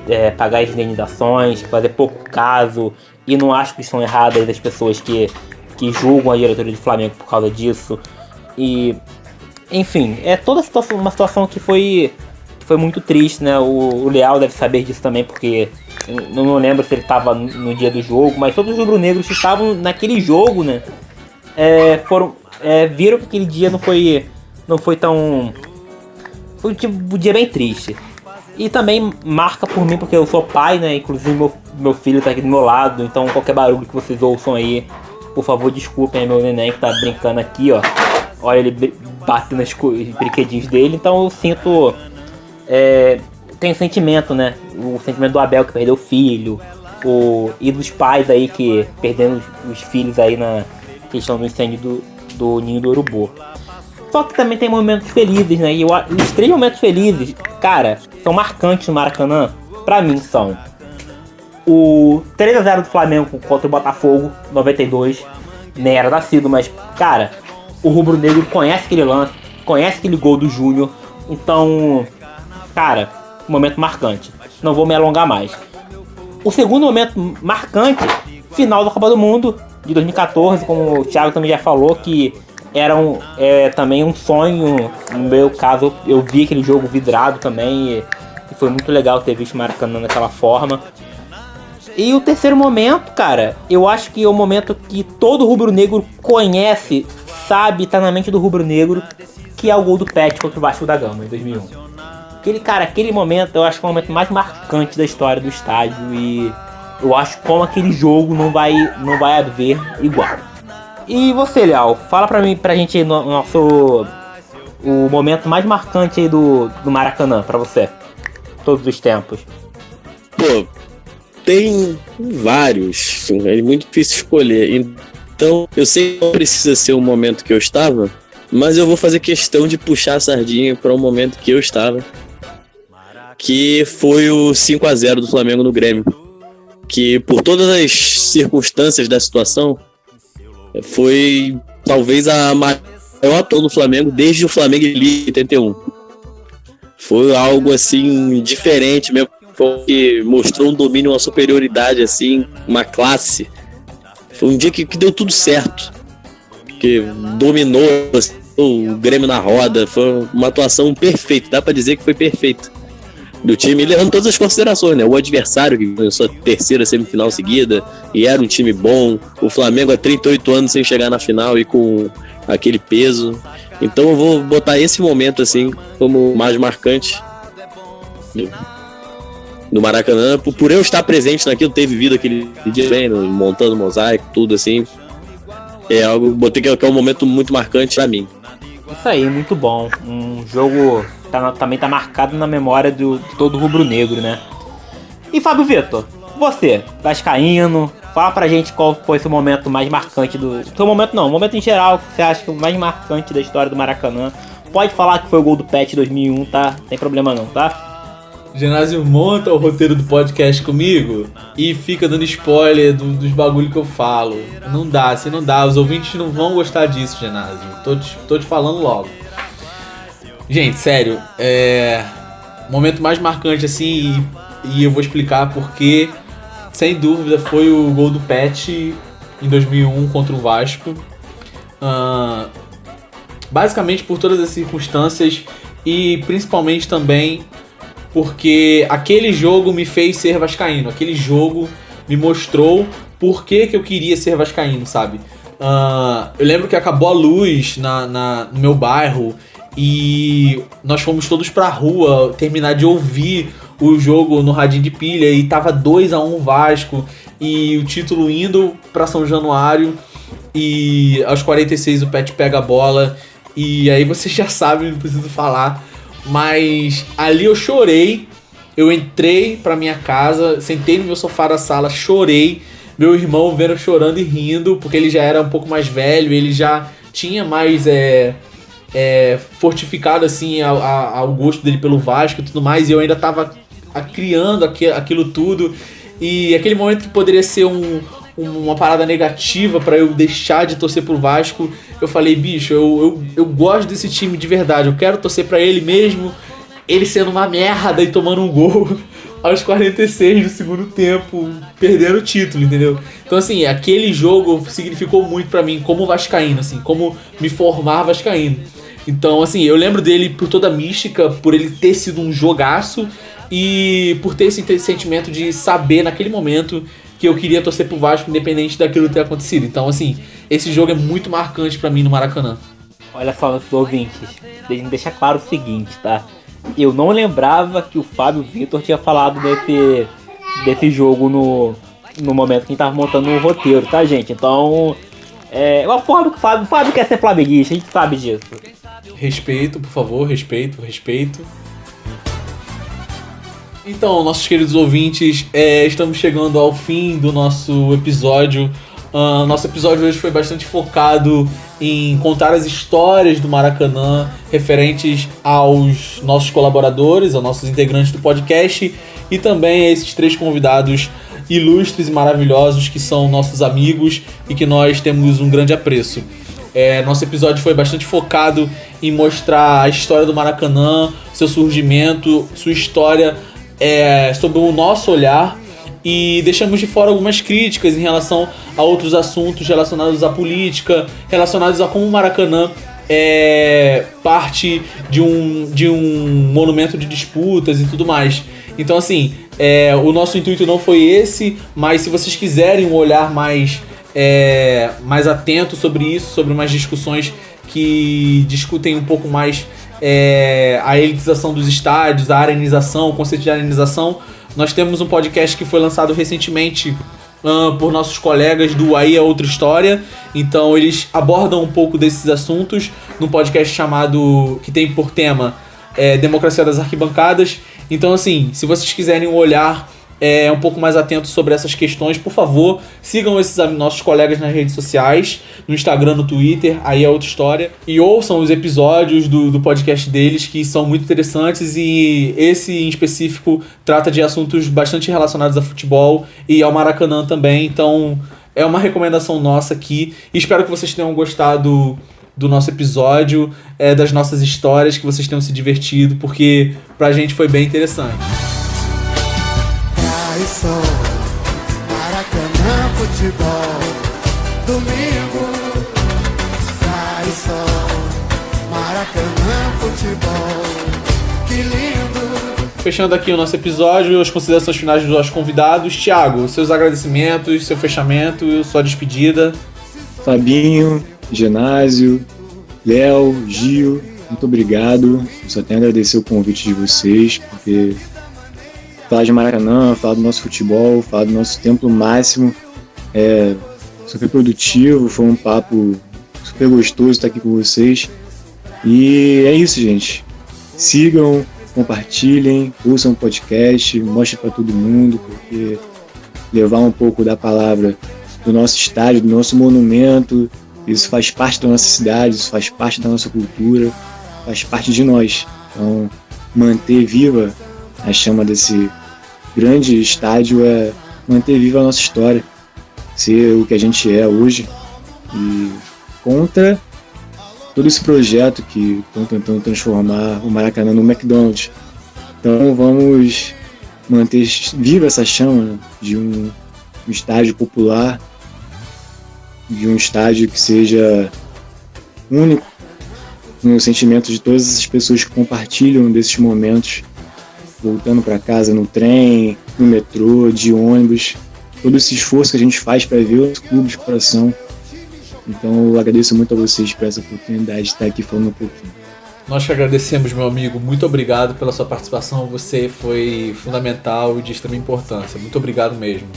é, pagar as indenizações, fazer pouco caso, e não acho que estão erradas as pessoas que, que julgam a diretoria do Flamengo por causa disso. E, enfim, é toda situação, uma situação que foi, foi muito triste, né? O, o Leal deve saber disso também, porque eu não lembro se ele estava no dia do jogo, mas todos os rubro-negros que estavam naquele jogo, né? É, foram, é, viram que aquele dia não foi, não foi tão. Foi um, tipo, um dia bem triste. E também marca por mim, porque eu sou pai, né? Inclusive meu, meu filho tá aqui do meu lado, então qualquer barulho que vocês ouçam aí, por favor, desculpem é meu neném que tá brincando aqui, ó. Olha ele batendo nos brinquedinhos dele, então eu sinto. É, tem o sentimento, né? O sentimento do Abel que perdeu o filho, o, e dos pais aí que perdendo os, os filhos aí na questão do incêndio do, do ninho do urubu. Só que também tem momentos felizes, né? E os três momentos felizes, cara, são marcantes no Maracanã. Pra mim são o 3x0 do Flamengo contra o Botafogo, 92. Nem era nascido, mas, cara, o Rubro Negro conhece aquele lance, conhece aquele gol do Júnior. Então, cara, um momento marcante. Não vou me alongar mais. O segundo momento marcante, final da Copa do Mundo de 2014, como o Thiago também já falou, que era um, é, também um sonho. No meu caso, eu vi aquele jogo vidrado também e, e foi muito legal ter visto Maracanã daquela forma. E o terceiro momento, cara, eu acho que é o momento que todo rubro-negro conhece, sabe, tá na mente do rubro-negro, que é o gol do Pet contra o Vasco da Gama em 2001. Aquele, cara, aquele momento eu acho que é o momento mais marcante da história do estádio e eu acho como aquele jogo não vai, não vai haver igual. E você, Leal, fala pra mim, pra gente no, nosso o momento mais marcante aí do, do Maracanã pra você. Todos os tempos. Pô, tem vários. É muito difícil escolher. Então, eu sei que não precisa ser o momento que eu estava, mas eu vou fazer questão de puxar a sardinha para o momento que eu estava, que foi o 5 a 0 do Flamengo no Grêmio, que por todas as circunstâncias da situação foi talvez a maior atuação do Flamengo desde o Flamengo de 81. Foi algo assim diferente mesmo, que mostrou um domínio, uma superioridade assim, uma classe. Foi um dia que, que deu tudo certo, que dominou o Grêmio na roda, foi uma atuação perfeita, dá para dizer que foi perfeita do time, levando todas as considerações, né? O adversário que ganhou sua terceira semifinal seguida e era um time bom, o Flamengo há 38 anos sem chegar na final e com aquele peso. Então eu vou botar esse momento assim como mais marcante do Maracanã, por, eu estar presente naquilo, ter vivido aquele dia bem, montando mosaico, tudo assim. É algo, botei que é um momento muito marcante para mim. Isso aí, muito bom. Um jogo tá, também tá marcado na memória do, de todo rubro-negro, né? E Fábio Vitor, você, Vascaíno, fala pra gente qual foi seu momento mais marcante do. Seu momento não, momento em geral que você acha que é o mais marcante da história do Maracanã. Pode falar que foi o gol do Pet 2001, tá? Tem problema não, tá? Genásio monta o roteiro do podcast comigo e fica dando spoiler do, dos bagulho que eu falo. Não dá, assim não dá. Os ouvintes não vão gostar disso, Genásio. Tô te, tô te falando logo. Gente, sério, é. Momento mais marcante assim, e, e eu vou explicar porque, sem dúvida, foi o gol do Pet em 2001 contra o Vasco. Uh, basicamente por todas as circunstâncias e principalmente também porque aquele jogo me fez ser vascaíno. Aquele jogo me mostrou por que, que eu queria ser vascaíno, sabe? Uh, eu lembro que acabou a luz na, na, no meu bairro e nós fomos todos pra rua terminar de ouvir o jogo no radinho de pilha e tava 2 a 1 um Vasco e o título indo para São Januário e aos 46 o Pet pega a bola e aí você já sabe, não preciso falar mas ali eu chorei. Eu entrei pra minha casa, sentei no meu sofá da sala, chorei. Meu irmão vendo chorando e rindo, porque ele já era um pouco mais velho, ele já tinha mais é, é, fortificado assim ao, ao gosto dele pelo Vasco e tudo mais, e eu ainda tava criando aquilo tudo. E aquele momento que poderia ser um, uma parada negativa para eu deixar de torcer pro Vasco, eu falei, bicho, eu, eu, eu gosto desse time de verdade, eu quero torcer para ele mesmo, ele sendo uma merda e tomando um gol aos 46 do segundo tempo, perdendo o título, entendeu? Então, assim, aquele jogo significou muito para mim como vascaíno, assim, como me formar vascaíno. Então, assim, eu lembro dele por toda a mística, por ele ter sido um jogaço e por ter esse sentimento de saber naquele momento que eu queria torcer pro Vasco independente daquilo ter acontecido. Então, assim, esse jogo é muito marcante para mim no Maracanã. Olha só, meus ouvintes, deixa claro o seguinte, tá? Eu não lembrava que o Fábio Vitor tinha falado desse, desse jogo no, no momento que a tava montando o roteiro, tá, gente? Então, é uma forma que o Fábio, o Fábio quer ser flamenguista, a gente sabe disso. Respeito, por favor, respeito, respeito. Então, nossos queridos ouvintes, é, estamos chegando ao fim do nosso episódio. Uh, nosso episódio hoje foi bastante focado em contar as histórias do Maracanã referentes aos nossos colaboradores, aos nossos integrantes do podcast e também a esses três convidados ilustres e maravilhosos que são nossos amigos e que nós temos um grande apreço. É, nosso episódio foi bastante focado em mostrar a história do Maracanã, seu surgimento, sua história é, sobre o nosso olhar e deixamos de fora algumas críticas em relação a outros assuntos relacionados à política, relacionados a como o Maracanã é parte de um, de um monumento de disputas e tudo mais. Então, assim, é, o nosso intuito não foi esse, mas se vocês quiserem um olhar mais, é, mais atento sobre isso, sobre umas discussões que discutem um pouco mais é, a elitização dos estádios, a arenização, o conceito de arenização. Nós temos um podcast que foi lançado recentemente uh, por nossos colegas do Aí é Outra História. Então eles abordam um pouco desses assuntos num podcast chamado que tem por tema é, Democracia das Arquibancadas. Então assim, se vocês quiserem um olhar é, um pouco mais atento sobre essas questões, por favor, sigam esses nossos colegas nas redes sociais, no Instagram, no Twitter, aí é outra história. E ouçam os episódios do, do podcast deles, que são muito interessantes, e esse em específico trata de assuntos bastante relacionados a futebol e ao Maracanã também, então é uma recomendação nossa aqui. Espero que vocês tenham gostado do nosso episódio, é, das nossas histórias, que vocês tenham se divertido, porque pra gente foi bem interessante. Traição, Maracanã Futebol, domingo. Traição, Maracanã Futebol, que lindo. Fechando aqui o nosso episódio, as considerações finais dos nossos convidados. Tiago, seus agradecimentos, seu fechamento, sua despedida. Fabinho, Genásio, Léo, Gil, muito obrigado. Só tenho a agradecer o convite de vocês, porque falar de Maracanã, falar do nosso futebol, falar do nosso templo máximo é super produtivo, foi um papo super gostoso estar aqui com vocês. E é isso, gente. Sigam, compartilhem, ouçam o podcast, mostrem para todo mundo, porque levar um pouco da palavra do nosso estádio, do nosso monumento, isso faz parte da nossa cidade, isso faz parte da nossa cultura, faz parte de nós. Então, manter viva a chama desse grande estádio é manter viva a nossa história, ser o que a gente é hoje e contra todo esse projeto que estão tentando transformar o Maracanã no McDonald's. Então vamos manter viva essa chama de um, um estádio popular, de um estádio que seja único no sentimento de todas as pessoas que compartilham desses momentos, voltando para casa no trem, no metrô, de ônibus, todo esse esforço que a gente faz para ver os clubes de coração. Então eu agradeço muito a vocês por essa oportunidade de estar aqui falando um pouquinho. Nós que agradecemos, meu amigo. Muito obrigado pela sua participação. Você foi fundamental e de extrema importância. Muito obrigado mesmo.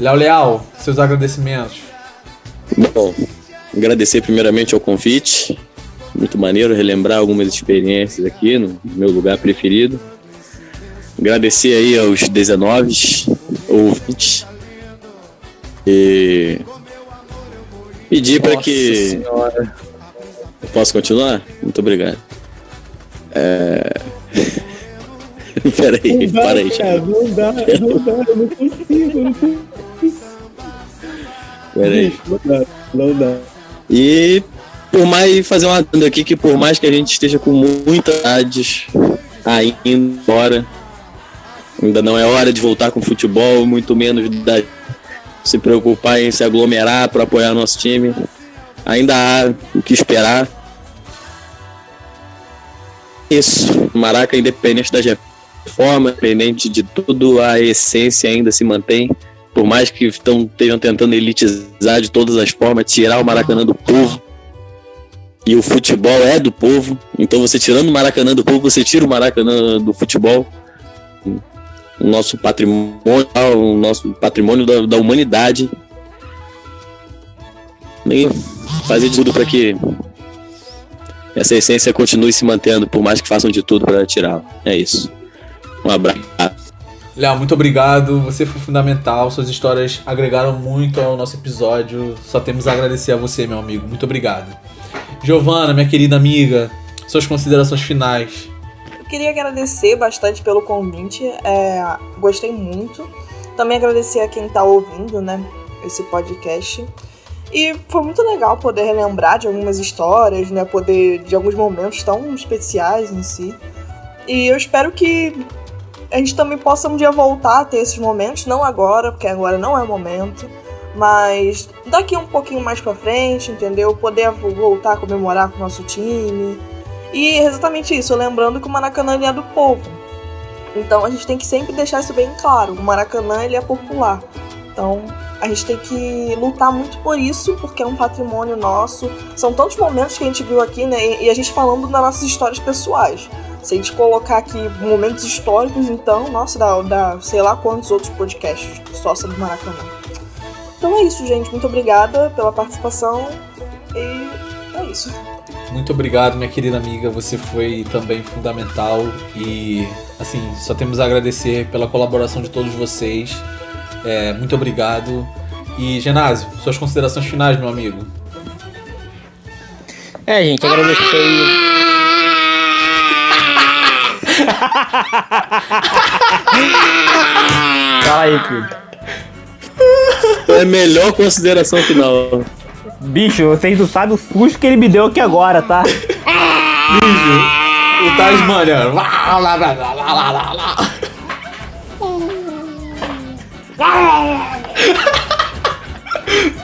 Léo Leal, seus agradecimentos. Bom, agradecer primeiramente ao convite. Muito maneiro relembrar algumas experiências aqui no meu lugar preferido. Agradecer aí aos 19 ouvintes. E pedir para que. Senhora. Posso continuar? Muito obrigado. É... Peraí, para aí, Thiago. não dá, não dá, eu não consigo, eu não consigo. Peraí. Não dá, não dá. E por mais fazer uma adendo aqui que por mais que a gente esteja com muitas idades ainda embora, ainda não é hora de voltar com futebol, muito menos da se preocupar em se aglomerar para apoiar nosso time. Ainda há o que esperar. Isso, Maraca, independente da reforma, independente de tudo, a essência ainda se mantém. Por mais que estão, estejam tentando elitizar de todas as formas, tirar o Maracanã do povo. E o futebol é do povo. Então você tirando o Maracanã do povo, você tira o Maracanã do futebol. O nosso patrimônio, o nosso patrimônio da, da humanidade. E fazer de tudo para que essa essência continue se mantendo, por mais que façam de tudo para tirá-la. É isso. Um abraço. Léo, muito obrigado. Você foi fundamental. Suas histórias agregaram muito ao nosso episódio. Só temos a agradecer a você, meu amigo. Muito obrigado. Giovana, minha querida amiga, suas considerações finais. Queria agradecer bastante pelo convite, é, gostei muito. Também agradecer a quem tá ouvindo, né, esse podcast. E foi muito legal poder relembrar de algumas histórias, né, poder de alguns momentos tão especiais em si. E eu espero que a gente também possa um dia voltar a ter esses momentos, não agora, porque agora não é o momento, mas daqui um pouquinho mais pra frente, entendeu? Poder voltar a comemorar com o nosso time. E é exatamente isso, lembrando que o Maracanã é do povo. Então a gente tem que sempre deixar isso bem claro. O Maracanã ele é popular. Então a gente tem que lutar muito por isso, porque é um patrimônio nosso. São tantos momentos que a gente viu aqui, né? E a gente falando das nossas histórias pessoais. Se a gente colocar aqui momentos históricos, então, nossa, dá, dá sei lá quantos outros podcasts só sobre Maracanã. Então é isso, gente. Muito obrigada pela participação. E é isso. Muito obrigado, minha querida amiga. Você foi também fundamental e, assim, só temos a agradecer pela colaboração de todos vocês. É, muito obrigado. E, Genásio, suas considerações finais, meu amigo. É, gente, agradecer aí. Fala aí, filho. É a melhor consideração final. Bicho, vocês não sabem o susto que ele me deu aqui agora, tá? Bicho, o Tasmania. Lá, lá, lá, lá, lá, lá, lá.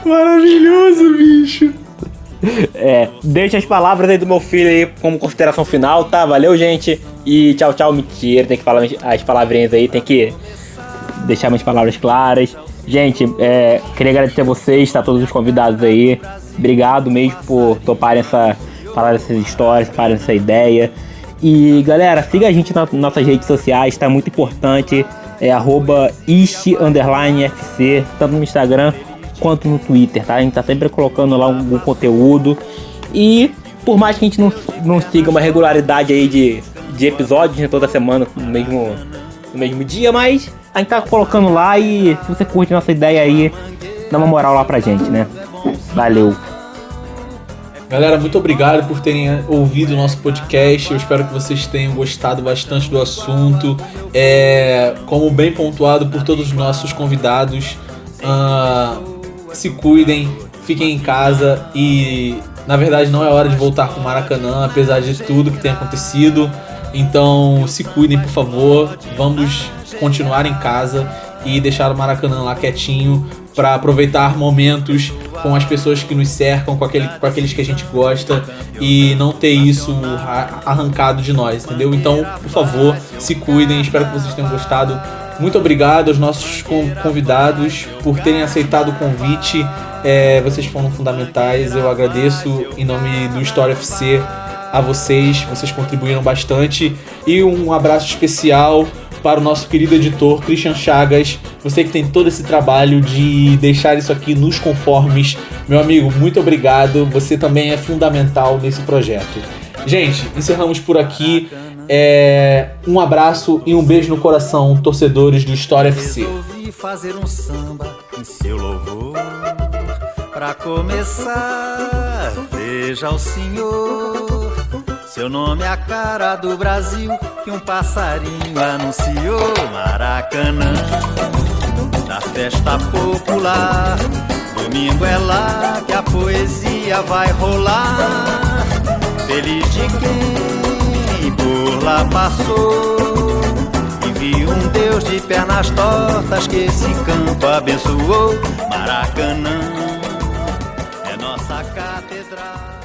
Maravilhoso, bicho. É, deixa as palavras aí do meu filho aí como consideração final, tá? Valeu, gente. E tchau, tchau, mentira. Tem que falar as palavrinhas aí, tem que deixar minhas palavras claras. Gente, é, queria agradecer a vocês, tá? Todos os convidados aí. Obrigado mesmo por toparem essa. falar essas histórias, toparem essa ideia. E galera, siga a gente nas nossas redes sociais, tá muito importante. É arroba ishi, underline FC, tanto no Instagram quanto no Twitter, tá? A gente tá sempre colocando lá algum conteúdo. E por mais que a gente não, não siga uma regularidade aí de, de episódios né, toda semana no mesmo, no mesmo dia, mas a gente tá colocando lá e se você curte nossa ideia aí, dá uma moral lá pra gente, né? Valeu! Galera, muito obrigado por terem ouvido o nosso podcast. Eu espero que vocês tenham gostado bastante do assunto. É, como bem pontuado por todos os nossos convidados, uh, se cuidem, fiquem em casa e na verdade não é hora de voltar com o Maracanã, apesar de tudo que tem acontecido. Então se cuidem, por favor. Vamos continuar em casa e deixar o Maracanã lá quietinho para aproveitar momentos com as pessoas que nos cercam, com, aquele, com aqueles que a gente gosta e não ter isso arrancado de nós, entendeu? Então, por favor, se cuidem. Espero que vocês tenham gostado. Muito obrigado aos nossos convidados por terem aceitado o convite. É, vocês foram fundamentais. Eu agradeço em nome do História FC a vocês. Vocês contribuíram bastante. E um abraço especial para o nosso querido editor Christian Chagas, você que tem todo esse trabalho de deixar isso aqui nos conformes. Meu amigo, muito obrigado. Você também é fundamental nesse projeto. Gente, encerramos por aqui. É, um abraço e um beijo no coração, torcedores do História FC. Resolvi fazer um samba em seu louvor. Pra começar, veja o senhor. Seu nome é a cara do Brasil que um passarinho anunciou. Maracanã, da festa popular. Domingo é lá que a poesia vai rolar. Feliz de quem por lá passou. E vi um Deus de pernas tortas que esse campo abençoou. Maracanã é nossa catedral.